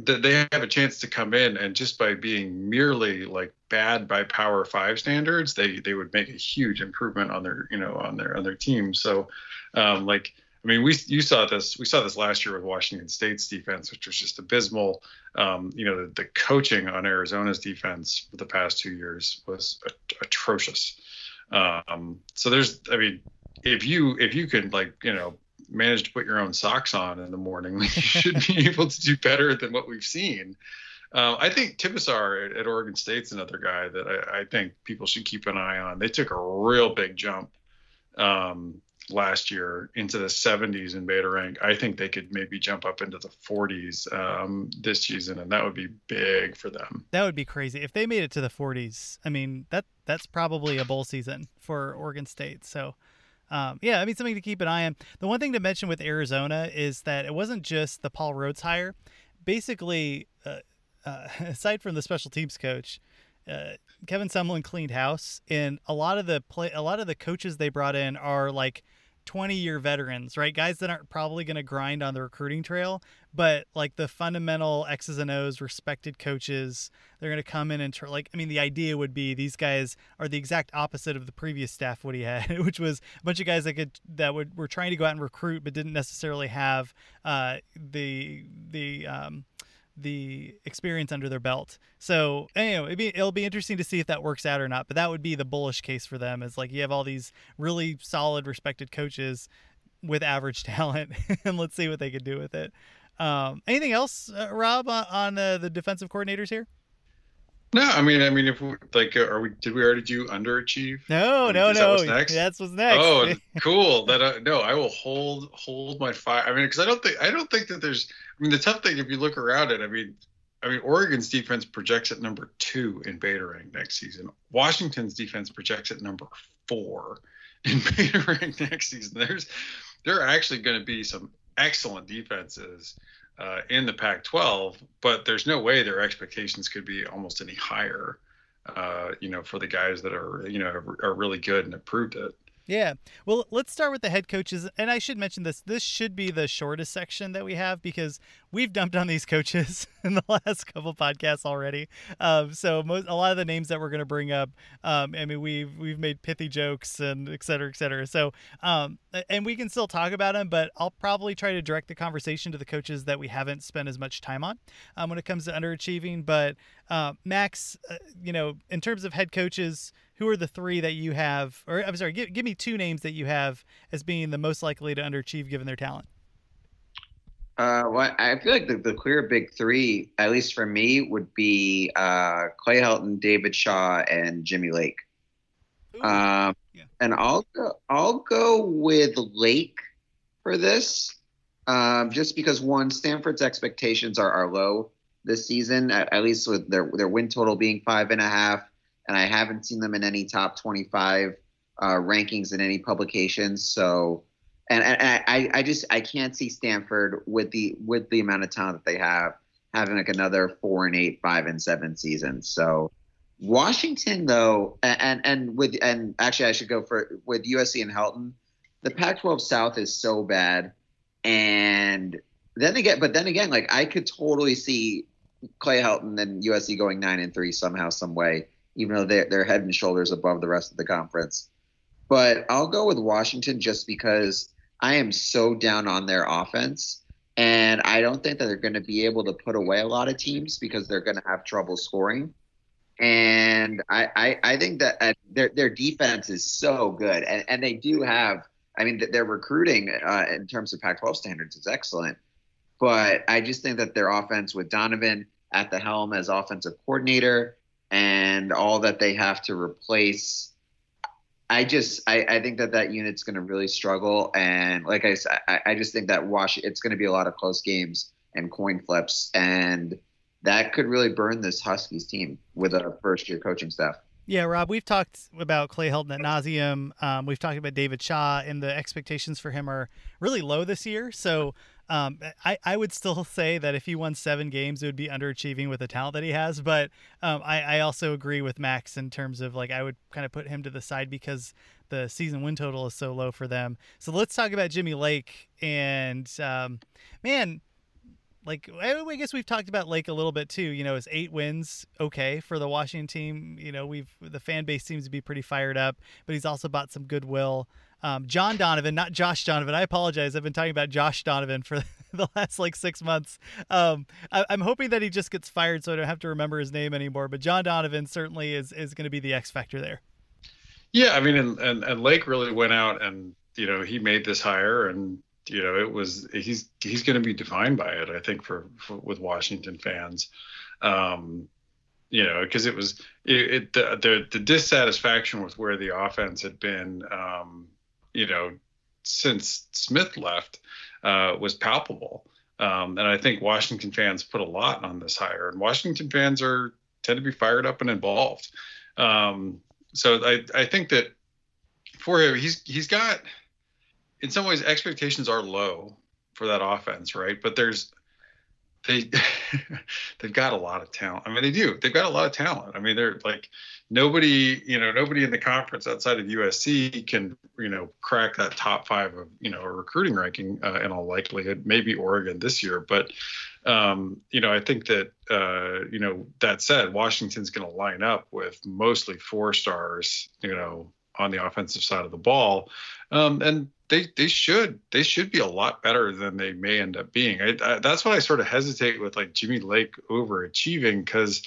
that they have a chance to come in and just by being merely like bad by power five standards they they would make a huge improvement on their you know on their on their team. So um like i mean we you saw this we saw this last year with washington state's defense which was just abysmal. Um you know the, the coaching on arizona's defense for the past two years was atrocious. Um so there's i mean if you if you can like you know manage to put your own socks on in the morning, you should be able to do better than what we've seen. Uh, I think Tibesar at, at, Oregon State's another guy that I, I, think people should keep an eye on. They took a real big jump um, last year into the 70s in beta rank. I think they could maybe jump up into the 40s um, this season, and that would be big for them. That would be crazy if they made it to the 40s. I mean, that that's probably a bowl season for Oregon State. So um, yeah, I mean something to keep an eye on. The one thing to mention with Arizona is that it wasn't just the Paul Rhoads hire. Basically, uh, uh, aside from the special teams coach, uh, Kevin Sumlin cleaned house, and a lot of the play, a lot of the coaches they brought in are like 20 year veterans, right? Guys that aren't probably going to grind on the recruiting trail, but like the fundamental X's and O's, respected coaches, they're going to come in and tr- like, I mean, the idea would be these guys are the exact opposite of the previous staff what he had, which was a bunch of guys that could, that would, were trying to go out and recruit, but didn't necessarily have uh, the, the, um, the experience under their belt. So anyway, be, it'll be interesting to see if that works out or not. But that would be the bullish case for them. Is like you have all these really solid, respected coaches with average talent, and let's see what they can do with it. Um, anything else, uh, Rob, on, on uh, the defensive coordinators here? No, I mean, I mean, if we like, uh, are we? Did we already do underachieve? No, no, Is no. That what's next? That's what's next. Oh, cool. That uh, no, I will hold hold my fire. I mean, because I don't think I don't think that there's. I mean, the tough thing if you look around it, I mean, I mean, Oregon's defense projects at number two in beta rank next season. Washington's defense projects at number four in beta rank next season. There's there are actually going to be some excellent defenses uh, in the Pac-12, but there's no way their expectations could be almost any higher. Uh, you know, for the guys that are you know are, are really good and have proved it. Yeah. Well, let's start with the head coaches. And I should mention this. This should be the shortest section that we have because we've dumped on these coaches in the last couple podcasts already. Um, so most, a lot of the names that we're going to bring up, um, I mean, we've we've made pithy jokes and et cetera, et cetera. So, um, and we can still talk about them, but I'll probably try to direct the conversation to the coaches that we haven't spent as much time on um, when it comes to underachieving. But uh, Max, uh, you know, in terms of head coaches who are the three that you have, or I'm sorry, give, give me two names that you have as being the most likely to underachieve given their talent? Uh, well, I feel like the, the clear big three, at least for me, would be uh, Clay Helton, David Shaw, and Jimmy Lake. um, yeah. And I'll go, I'll go with Lake for this, um, just because one, Stanford's expectations are, are low. this season, at, at least with their their win total being five and a half, and I haven't seen them in any top 25 uh, rankings in any publications. So, and, and I, I just I can't see Stanford with the with the amount of talent that they have having like another four and eight, five and seven seasons. So. Washington, though, and and with and actually, I should go for with USC and Helton. The Pac-12 South is so bad, and then again, but then again, like I could totally see Clay Helton and USC going nine and three somehow, some way, even though they're they're head and shoulders above the rest of the conference. But I'll go with Washington just because I am so down on their offense. And I don't think that they're going to be able to put away a lot of teams because they're going to have trouble scoring. And I, I, I think that uh, their, their defense is so good. And, and they do have, I mean, their recruiting uh, in terms of Pac 12 standards is excellent. But I just think that their offense with Donovan at the helm as offensive coordinator and all that they have to replace I just I, I think that that unit's going to really struggle, and like I said, I, I just think that Wash it's going to be a lot of close games and coin flips, and that could really burn this Huskies team with a first year coaching staff. Yeah, Rob, we've talked about Clay Helton at nauseum. Um, we've talked about David Shaw, and the expectations for him are really low this year. So um, I, I would still say that if he won seven games, it would be underachieving with the talent that he has. But um, I, I also agree with Max in terms of like I would kind of put him to the side because the season win total is so low for them. So let's talk about Jimmy Lake and um, man, like I guess we've talked about Lake a little bit too. You know, is eight wins okay for the Washington team? You know, we've the fan base seems to be pretty fired up, but he's also bought some goodwill. Um, John Donovan, not Josh Donovan. I apologize. I've been talking about Josh Donovan for the last like six months. Um, I, am hoping that he just gets fired so I don't have to remember his name anymore. But John Donovan certainly is is going to be the X factor there. Yeah, I mean, and, and and Lake really went out and you know he made this hire and you know it was he's he's going to be defined by it. I think for, for with Washington fans. Um, you know, because it was it, it the, the, the dissatisfaction with where the offense had been, um, you know, since Smith left uh, was palpable. Um, and I think Washington fans put a lot on this hire, and Washington fans are tend to be fired up and involved. Um, so I, I think that for him, he's he's got in some ways expectations are low for that offense, right? But there's they they've got a lot of talent. I mean, they do. They've got a lot of talent. I mean, they're like nobody, you know, nobody in the conference outside of USC can, you know, crack that top five of, you know, a recruiting ranking uh, in all likelihood. Maybe Oregon this year, but um, you know, I think that uh, you know that said, Washington's going to line up with mostly four stars, you know, on the offensive side of the ball, um, and they they should they should be a lot better than they may end up being. I, I, that's why I sort of hesitate with like Jimmy Lake overachieving because,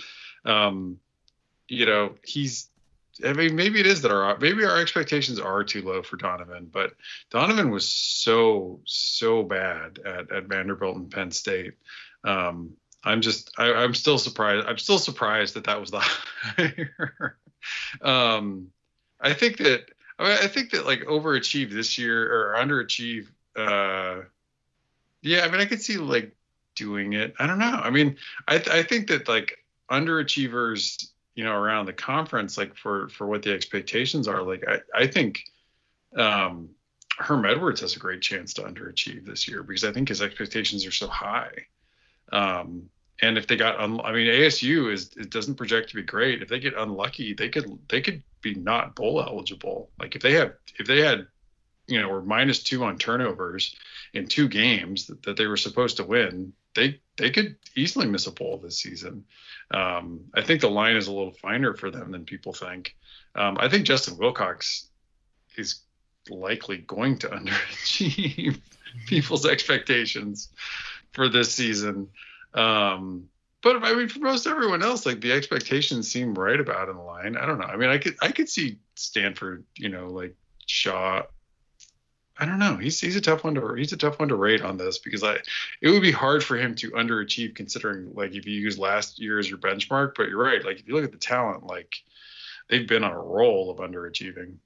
um, you know, he's. I mean, maybe it is that our maybe our expectations are too low for Donovan, but Donovan was so so bad at, at Vanderbilt and Penn State. Um, I'm just I, am still surprised. I'm still surprised that that was the hire. um, I think that I, mean, I think that like overachieve this year or underachieve. Uh, yeah, I mean, I could see like doing it. I don't know. I mean, I I think that like underachievers, you know, around the conference, like for for what the expectations are, like I I think. Um, Herm Edwards has a great chance to underachieve this year because I think his expectations are so high. Um, and if they got, un- I mean, ASU is it doesn't project to be great. If they get unlucky, they could they could be not bowl eligible. Like if they have if they had, you know, or minus two on turnovers in two games that, that they were supposed to win, they they could easily miss a bowl this season. Um, I think the line is a little finer for them than people think. Um, I think Justin Wilcox is likely going to underachieve people's expectations for this season. Um, but I mean, for most everyone else, like the expectations seem right about in the line. I don't know. I mean, I could I could see Stanford, you know, like Shaw. I don't know. He's he's a tough one to he's a tough one to rate on this because I it would be hard for him to underachieve considering like if you use last year as your benchmark. But you're right. Like if you look at the talent, like they've been on a roll of underachieving.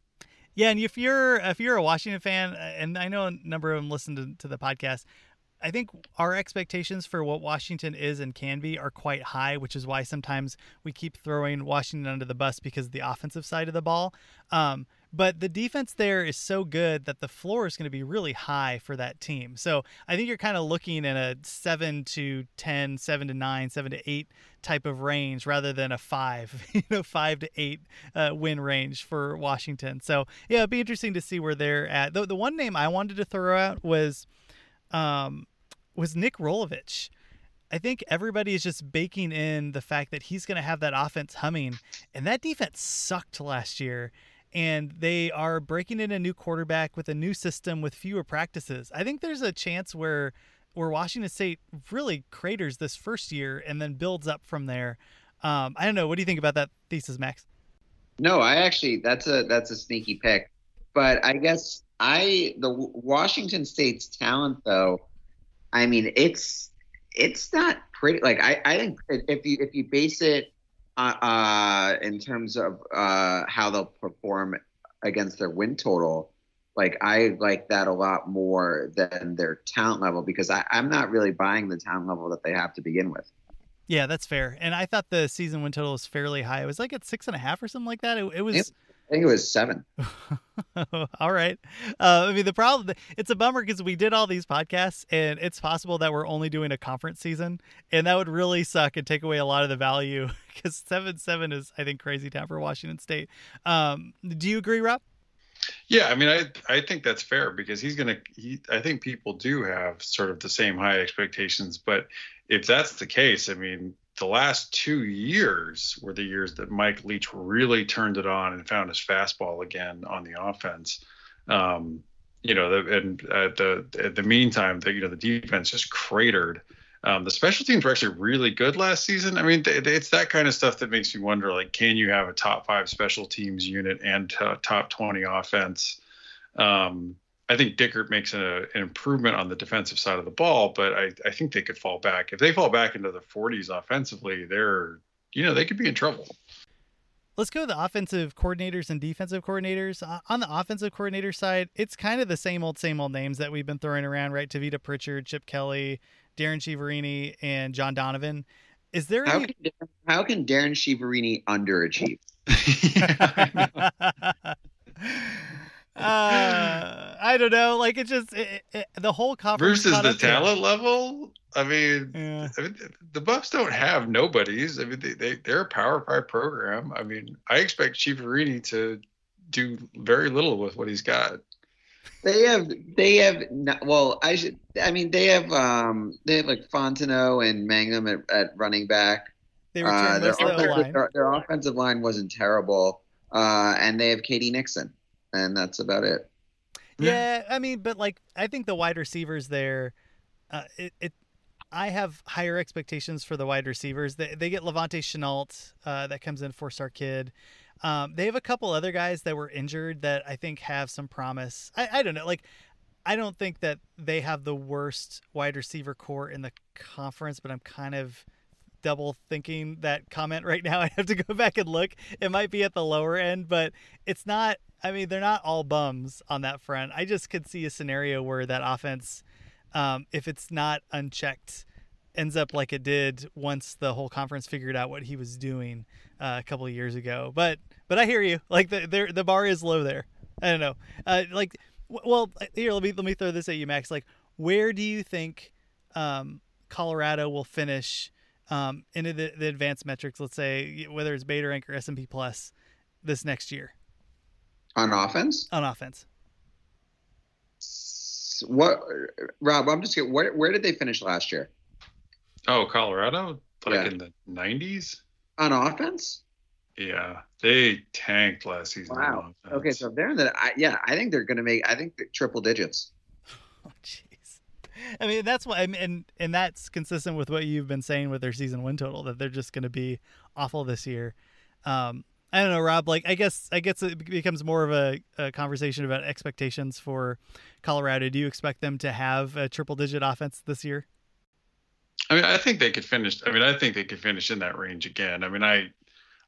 Yeah, and if you're if you're a Washington fan, and I know a number of them listen to, to the podcast, I think our expectations for what Washington is and can be are quite high, which is why sometimes we keep throwing Washington under the bus because of the offensive side of the ball. Um, but the defense there is so good that the floor is going to be really high for that team. So I think you're kind of looking in a 7 to 10, 7 to 9, 7 to 8 type of range rather than a 5, you know, 5 to 8 uh, win range for Washington. So yeah, it'd be interesting to see where they're at. The, the one name I wanted to throw out was um, was Nick Rolovich. I think everybody is just baking in the fact that he's going to have that offense humming, and that defense sucked last year and they are breaking in a new quarterback with a new system with fewer practices. I think there's a chance where where Washington State really craters this first year and then builds up from there. Um, I don't know. What do you think about that thesis, Max? No, I actually that's a that's a sneaky pick, but I guess I the Washington State's talent though. I mean, it's it's not pretty. Like I I think if you if you base it uh, uh, in terms of uh, how they'll perform against their win total, like I like that a lot more than their talent level because I, I'm not really buying the talent level that they have to begin with. Yeah, that's fair. And I thought the season win total was fairly high. It was like at six and a half or something like that. It, it was. I think it was seven. all right. Uh, I mean, the problem, it's a bummer because we did all these podcasts and it's possible that we're only doing a conference season. And that would really suck and take away a lot of the value because 7 7 is, I think, crazy town for Washington State. Um, do you agree, Rob? Yeah, I mean, I I think that's fair because he's gonna. He, I think people do have sort of the same high expectations, but if that's the case, I mean, the last two years were the years that Mike Leach really turned it on and found his fastball again on the offense. Um, you know, the, and at the at the meantime, the you know the defense just cratered. Um, the special teams were actually really good last season. I mean, it's that kind of stuff that makes you wonder, like, can you have a top five special teams unit and t- top 20 offense? Um, I think Dickert makes a, an improvement on the defensive side of the ball, but I, I think they could fall back. If they fall back into the 40s offensively, they're, you know, they could be in trouble. Let's go to the offensive coordinators and defensive coordinators. Uh, on the offensive coordinator side, it's kind of the same old, same old names that we've been throwing around, right? Tavita Pritchard, Chip Kelly, Darrin Chiaverini, and John Donovan. Is there how, any... can, how can Darrin Chiaverini underachieve? uh, I don't know. Like it just it, it, the whole conference versus the talent level. I mean, yeah. I mean, the Buffs don't have nobodies. I mean, they, they they're a Power Five program. I mean, I expect Chiaverini to do very little with what he's got. They have they have well I should I mean they have um they have like Fontenot and Mangum at, at running back. They uh, their, offensive, their, their, offensive line wasn't terrible, uh, and they have K.D. Nixon and that's about it. Yeah, I mean, but like I think the wide receivers there, uh, it, it I have higher expectations for the wide receivers. They, they get La'Vontae Shenault uh, that comes in four star kid. Um, they have a couple other guys that were injured that I think have some promise. I, I don't know. Like, I don't think that they have the worst wide receiver core in the conference, but I'm kind of double thinking that comment right now. I have to go back and look. It might be at the lower end, but it's not I mean, they're not all bums on that front. I just could see a scenario where that offense, um, if it's not unchecked, ends up like it did once the whole conference figured out what he was doing uh, a couple of years ago. But but I hear you. Like the the bar is low there. I don't know. Uh, like well, here let me let me throw this at you, Max. Like where do you think um, Colorado will finish um, into the, the advanced metrics? Let's say whether it's Beta Rank or S and P Plus this next year. On offense? On offense. What, Rob? I'm just kidding. Where, where did they finish last year? Oh, Colorado, like yeah. in the 90s. On offense? Yeah, they tanked last season. Wow. Okay, so they're in the. I, yeah, I think they're going to make. I think triple digits. Oh, jeez. I mean, that's what, I mean, and and that's consistent with what you've been saying with their season win total that they're just going to be awful this year. Um, I don't know, Rob. Like, I guess I guess it becomes more of a, a, conversation about expectations for Colorado. Do you expect them to have a triple-digit offense this year? I mean, I think they could finish. I mean, I think they could finish in that range again. I mean, I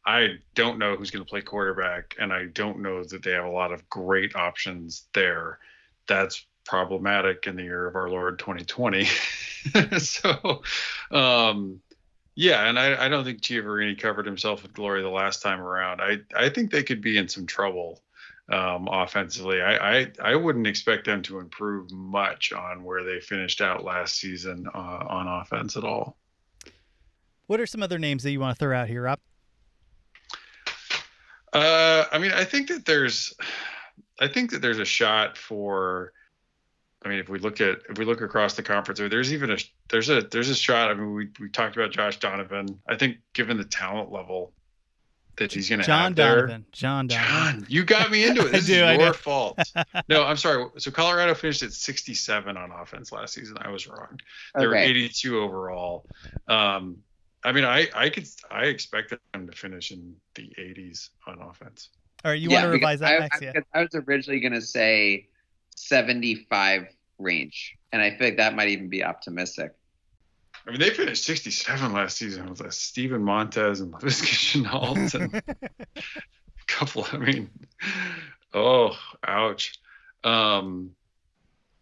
I don't know who's going to play quarterback, and I don't know that they have a lot of great options there. That's problematic in the year of our Lord 2020. so, um, yeah, and I, I don't think Chiaverini covered himself with glory the last time around. I, I think they could be in some trouble um, offensively. I, I, I wouldn't expect them to improve much on where they finished out last season uh, on offense at all. What are some other names that you want to throw out here, Rob? Uh, I mean, I think that there's, I think that there's a shot for. I mean, if we look at if we look across the conference, there's even a there's a there's a shot. I mean, we we talked about Josh Donovan. I think given the talent level that he's going to John have there, John Donovan. John, you got me into it. This do, is your fault. No, I'm sorry. So Colorado finished at 67 on offense last season. I was wrong. They were 82 overall. Um, I mean, I I could I expected them to finish in the 80s on offense. All right, you Yeah, want to revise that, I, Max? I, Yeah. I was originally going to say 75 range, and I feel like that might even be optimistic. I mean, they finished 67 last season with uh, Steven Montez and Laviska Shenault and a couple. I mean, oh, ouch. Um,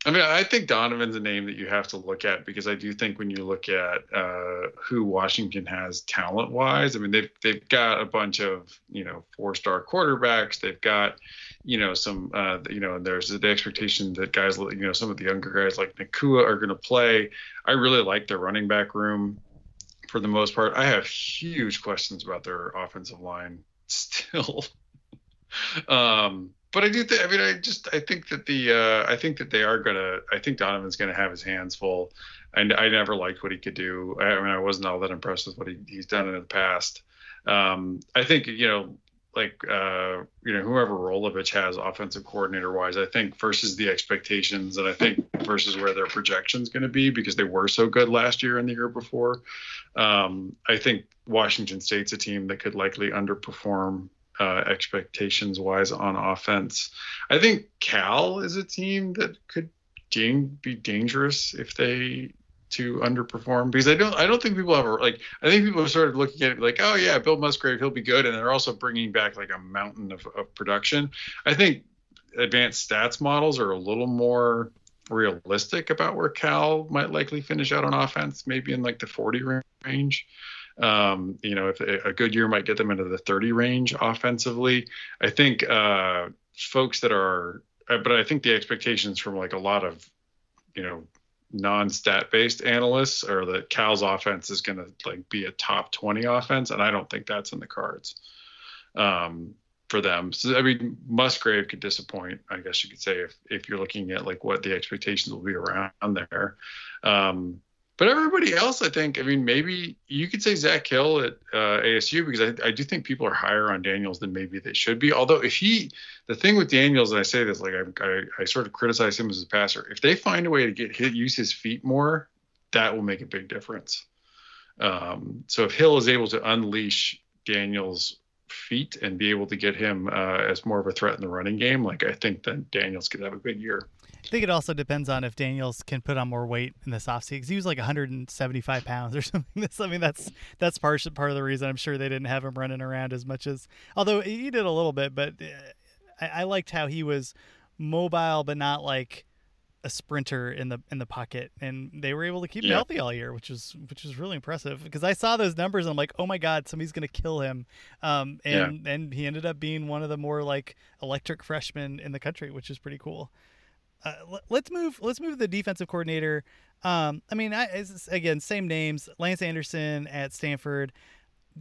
I mean, I think Donovan's a name that you have to look at because I do think when you look at uh, who Washington has talent-wise, I mean, they've they've got a bunch of you know four-star quarterbacks. They've got you know some uh, you know, and there's the expectation that guys you know some of the younger guys like Nacua are going to play. I really like their running back room for the most part. I have huge questions about their offensive line still. um, but I do think. I mean, I just I think that the uh, I think that they are gonna. I think Donovan's gonna have his hands full. And I never liked what he could do. I, I mean, I wasn't all that impressed with what he, he's done in the past. Um, I think you know, like uh, you know, whoever Rolovich has offensive coordinator wise, I think versus the expectations, and I think versus where their projections going to be because they were so good last year and the year before. Um, I think Washington State's a team that could likely underperform uh, expectations wise on offense. I think Cal is a team that could be dangerous if they to underperform because I don't I don't think people have a, like I think people are sort of looking at it like oh yeah Bill Musgrave he'll be good and they're also bringing back like a mountain of, of production. I think advanced stats models are a little more realistic about where Cal might likely finish out on offense, maybe in like the 40 range. Um, you know, if a, good year might get them into the 30 range offensively. I think uh, folks that are, uh, but I think the expectations from like a lot of, you know, non-stat based analysts or that Cal's offense is going to like be a top 20 offense, and I don't think that's in the cards um, for them. So I mean, Musgrave could disappoint, I guess you could say, if if you're looking at like what the expectations will be around there. Um, but everybody else, I think, I mean, maybe you could say Zak Hill at uh, ASU because I, I do think people are higher on Daniels than maybe they should be. Although if he, the thing with Daniels, and I say this, like I, I, I sort of criticize him as a passer. If they find a way to get hit, use his feet more, that will make a big difference. Um, so if Hill is able to unleash Daniels' feet and be able to get him uh, as more of a threat in the running game, like I think then Daniels could have a good year. I think it also depends on if Daniels can put on more weight in this offseason because he was like 175 pounds or something. That's, I mean, that's that's part part of the reason I'm sure they didn't have him running around as much as, although he did a little bit. But uh, I, I liked how he was mobile, but not like a sprinter in the in the pocket, and they were able to keep him healthy all year, which was which was really impressive. Because I saw those numbers, and I'm like, oh my god, somebody's gonna kill him. Um, and and he ended up being one of the more like electric freshmen in the country, which is pretty cool. Uh, let's move. Let's move the defensive coordinator. Um, I mean, I, again, same names: Lance Anderson at Stanford,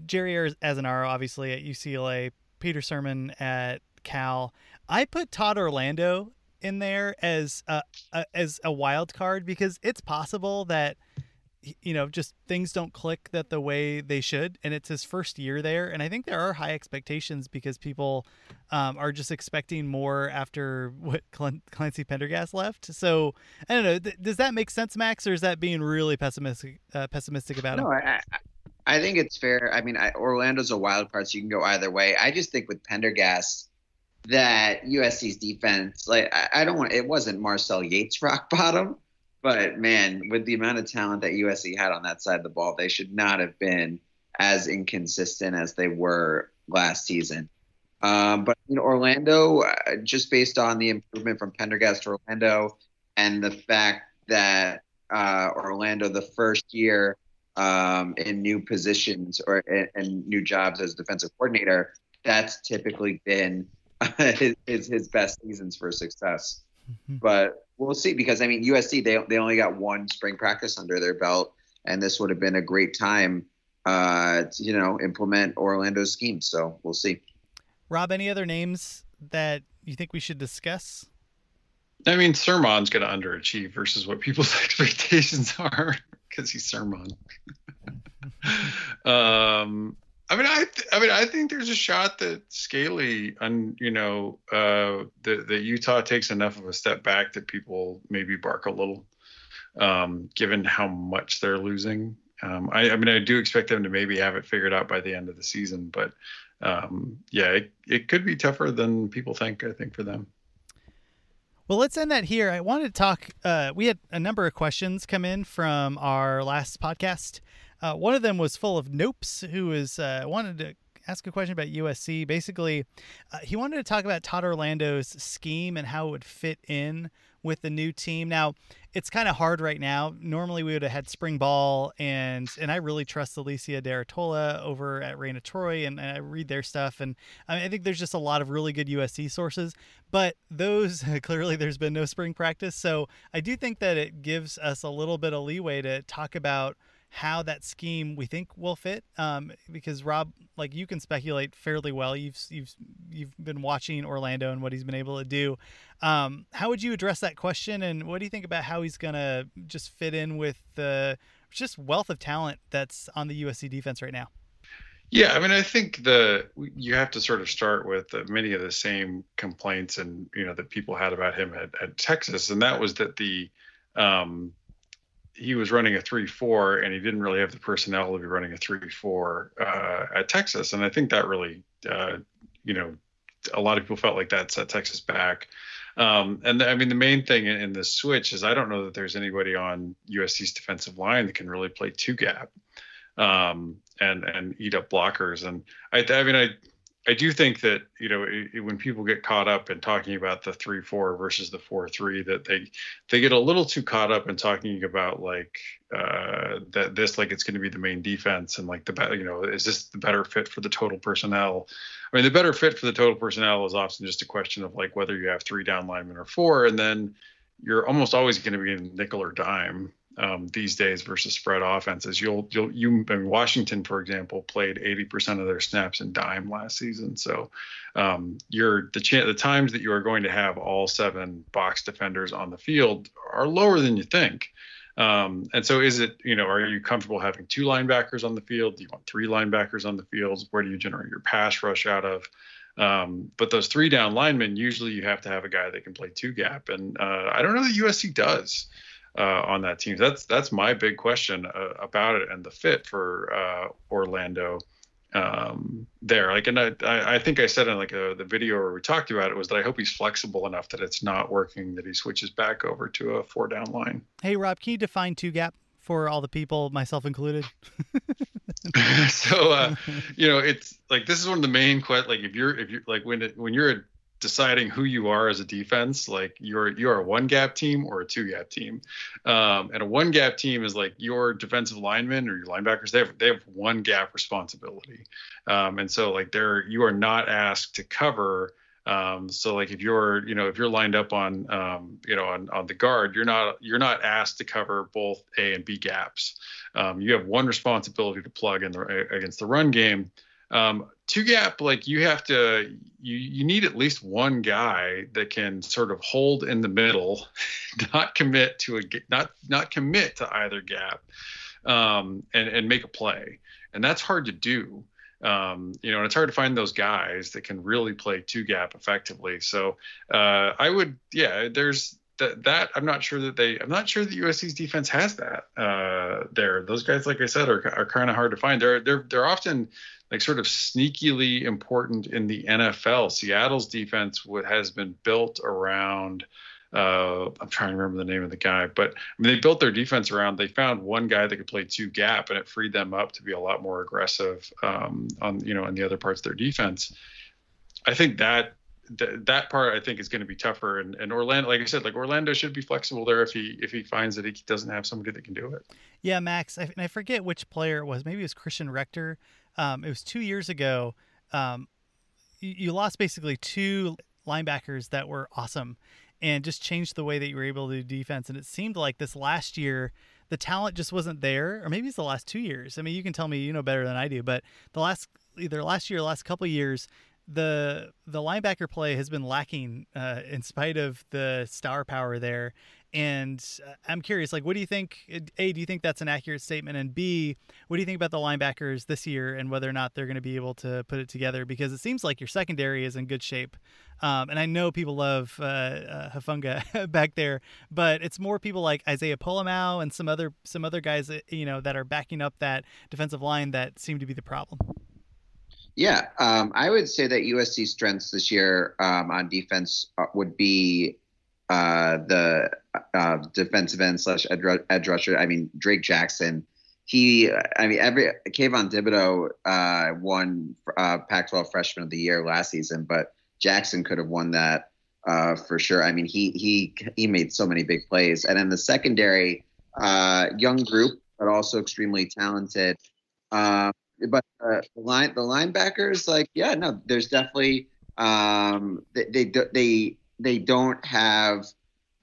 Jerry Az- Azzinaro, obviously at UCLA, Peter Sirmon at Cal. I put Todd Orlando in there as a, a as a wild card because it's possible that you know just things don't click that the way they should and it's his first year there and i think there are high expectations because people um, are just expecting more after what clancy pendergast left so i don't know th- does that make sense max or is that being really pessimistic uh, pessimistic about it? No, him I, I- I think it's fair. I mean, I, Orlando's a wild card, so you can go either way. I just think with Pendergast that USC's defense, like I, I don't want, it wasn't Marcel Yates rock bottom, but man, with the amount of talent that USC had on that side of the ball, they should not have been as inconsistent as they were last season. Um, but you know, Orlando, uh, just based on the improvement from Pendergast to Orlando, and the fact that uh, Orlando, the first year um, in new positions or and new jobs as defensive coordinator, that's typically been his, his, his best seasons for success. Mm-hmm. But we'll see because I mean USC they they only got one spring practice under their belt, and this would have been a great time uh, to you know implement Orlando's scheme. So we'll see. Rob, any other names that you think we should discuss? I mean, Sirmon's going to underachieve versus what people's expectations are because he's Sermon. um, I mean, I, th- I mean, I think there's a shot that Scalley, and you know, uh, that that Utah takes enough of a step back that people maybe bark a little, um, given how much they're losing. Um, I, I, mean, I do expect them to maybe have it figured out by the end of the season, but um, yeah, it, it could be tougher than people think. I think for them. Well, let's end that here. I wanted to talk. Uh, we had a number of questions come in from our last podcast. Uh, one of them was full of nopes, who was uh, wanted to ask a question about USC. Basically, uh, he wanted to talk about Todd Orlando's scheme and how it would fit in with the new team. Now, it's kind of hard right now. Normally, we would have had spring ball, and and I really trust Alicia de Artola over at Reign of Troy, and, and I read their stuff, and I, I think there's just a lot of really good USC sources. But those clearly, there's been no spring practice, so I do think that it gives us a little bit of leeway to talk about how that scheme we think will fit. Um, because Rob, like you can speculate fairly well. You've you've you've been watching Orlando and what he's been able to do. Um, how would you address that question? And what do you think about how he's gonna just fit in with the just wealth of talent that's on the USC defense right now? Yeah, I mean, I think the you have to sort of start with many of the same complaints and you know that people had about him at, at Texas, and that was that the um, he was running a three four and he didn't really have the personnel to be running a three four uh, at Texas, and I think that really, uh, you know, a lot of people felt like that set Texas back. Um, and the, I mean, the main thing in, in this switch is I don't know that there's anybody on USC's defensive line that can really play two gap um, and and eat up blockers. And I, I mean, I I do think that you know it, when people get caught up in talking about the three four versus the four three, that they they get a little too caught up in talking about like uh, that this like it's going to be the main defense and like the better you know is this the better fit for the total personnel? I mean the better fit for the total personnel is often just a question of like whether you have three down linemen or four, and then you're almost always going to be in nickel or dime um, these days versus spread offenses. You'll you'll you I mean, Washington, for example, played 80% of their snaps in dime last season. So um, you're the the times that you are going to have all seven box defenders on the field are lower than you think. Um, and so is it, you know, are you comfortable having two linebackers on the field? Do you want three linebackers on the field? Where do you generate your pass rush out of? Um, but those three down linemen, usually you have to have a guy that can play two gap. And uh, I don't know that USC does uh, on that team. That's that's my big question uh, about it and the fit for uh, Orlando um, there. Like, and I, I think I said in like a, uh, the video where we talked about it was that I hope he's flexible enough that it's not working that he switches back over to a four down line. Hey Rob, can you define two gap for all the people, myself included? so uh, you know, it's like this is one of the main questions. Like if you're if you're like when it, when you're a deciding who you are as a defense like you're you're a one gap team or a two gap team. Um, and a one gap team is like your defensive linemen or your linebackers they have they have one gap responsibility. Um, and so like they're you are not asked to cover um, so like if you're you know if you're lined up on um, you know on, on the guard you're not you're not asked to cover both a and b gaps. Um, you have one responsibility to plug in the against the run game um, two gap, like you have to, you you need at least one guy that can sort of hold in the middle, not commit to a not not commit to either gap, um, and and make a play, and that's hard to do. Um, you know, and it's hard to find those guys that can really play two gap effectively. So uh, I would, yeah, there's that, I'm not sure that they, I'm not sure that USC's defense has that uh, there. Those guys, like I said, are, are kind of hard to find. They're, they're, they're often like sort of sneakily important in the NFL. Seattle's defense what has been built around. Uh, I'm trying to remember the name of the guy, but I mean, they built their defense around. They found one guy that could play two gap, and it freed them up to be a lot more aggressive um, on you know on the other parts of their defense. I think that th- that part I think is going to be tougher. And, and Orlando, like I said, like Orlando should be flexible there if he if he finds that he doesn't have somebody that can do it. Yeah, Max. I, I forget which player it was. Maybe it was Christian Rector. Um, it was two years ago. Um, you, you lost basically two linebackers that were awesome, and just changed the way that you were able to do defense. And it seemed like this last year the talent just wasn't there, or maybe it's the last two years. I mean, you can tell me you know better than I do, but the last either last year, or last couple years, the the linebacker play has been lacking uh, in spite of the star power there. And uh, I'm curious, like, what do you think? A, do you think that's an accurate statement? And B, what do you think about the linebackers this year and whether or not they're going to be able to put it together? Because it seems like your secondary is in good shape. Um, and I know people love uh, uh, Hufanga back there, but it's more people like Isaiah Pola-Mao and some other some other guys you know that are backing up that defensive line that seem to be the problem. Yeah, um, I would say that USC's strengths this year um, on defense uh, would be uh, the uh, defensive end slash edge rusher. I mean, Drake Jackson. He, I mean, every Kayvon Thibodeaux uh, won uh, Pac-12 Freshman of the Year last season, but Jackson could have won that uh, for sure. I mean, he he he made so many big plays, and then the secondary, young group, but also extremely talented. Um, but uh, the line the linebackers like yeah no there's definitely um they they they, they don't have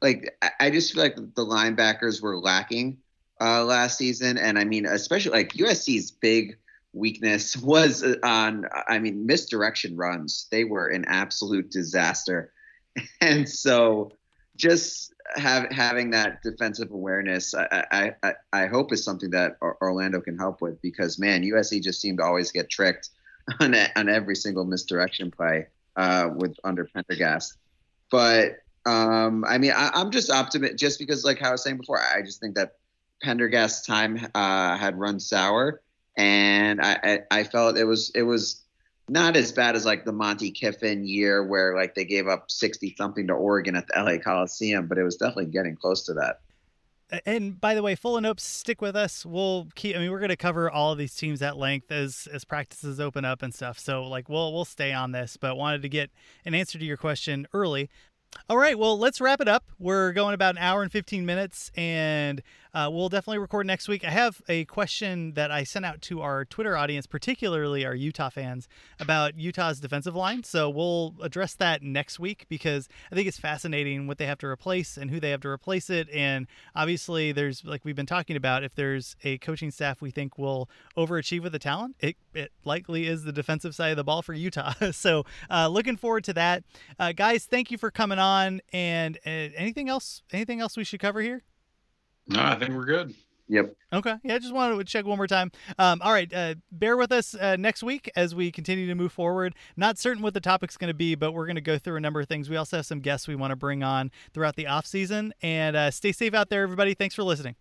like I just feel like the linebackers were lacking uh, last season. And I mean especially like USC's big weakness was on I mean misdirection runs. They were an absolute disaster. And so just have, having that defensive awareness, I, I, I hope is something that Orlando can help with because man, USC just seemed to always get tricked on on every single misdirection play uh, with under Pendergast. But um, I mean, I, am just optimistic just because, like how I was saying before, I just think that Pendergast's time uh, had run sour, and I, I, I felt it was it was not as bad as like the Monte Kiffin year where like they gave up 60 something to Oregon at the LA Coliseum, but it was definitely getting close to that. And by the way, full of notes, stick with us. We'll keep. I mean, we're going to cover all of these teams at length as as practices open up and stuff. So, like, we'll we'll stay on this. But wanted to get an answer to your question early. All right, well, let's wrap it up. We're going about an hour and 15 minutes, and uh, we'll definitely record next week. I have a question that I sent out to our Twitter audience, particularly our Utah fans, about Utah's defensive line. So we'll address that next week because I think it's fascinating what they have to replace and who they have to replace it. And obviously, there's, like we've been talking about, if there's a coaching staff we think will overachieve with the talent, it, it likely is the defensive side of the ball for Utah. so uh, looking forward to that. Uh, guys, thank you for coming on. And uh, anything else? Anything else we should cover here? No, I think we're good. Yep. Okay. Yeah, I just wanted to check one more time. Um, all right. Uh, bear with us uh, next week as we continue to move forward. Not certain what the topic's going to be, but we're going to go through a number of things. We also have some guests we want to bring on throughout the off season. And uh, stay safe out there, everybody. Thanks for listening.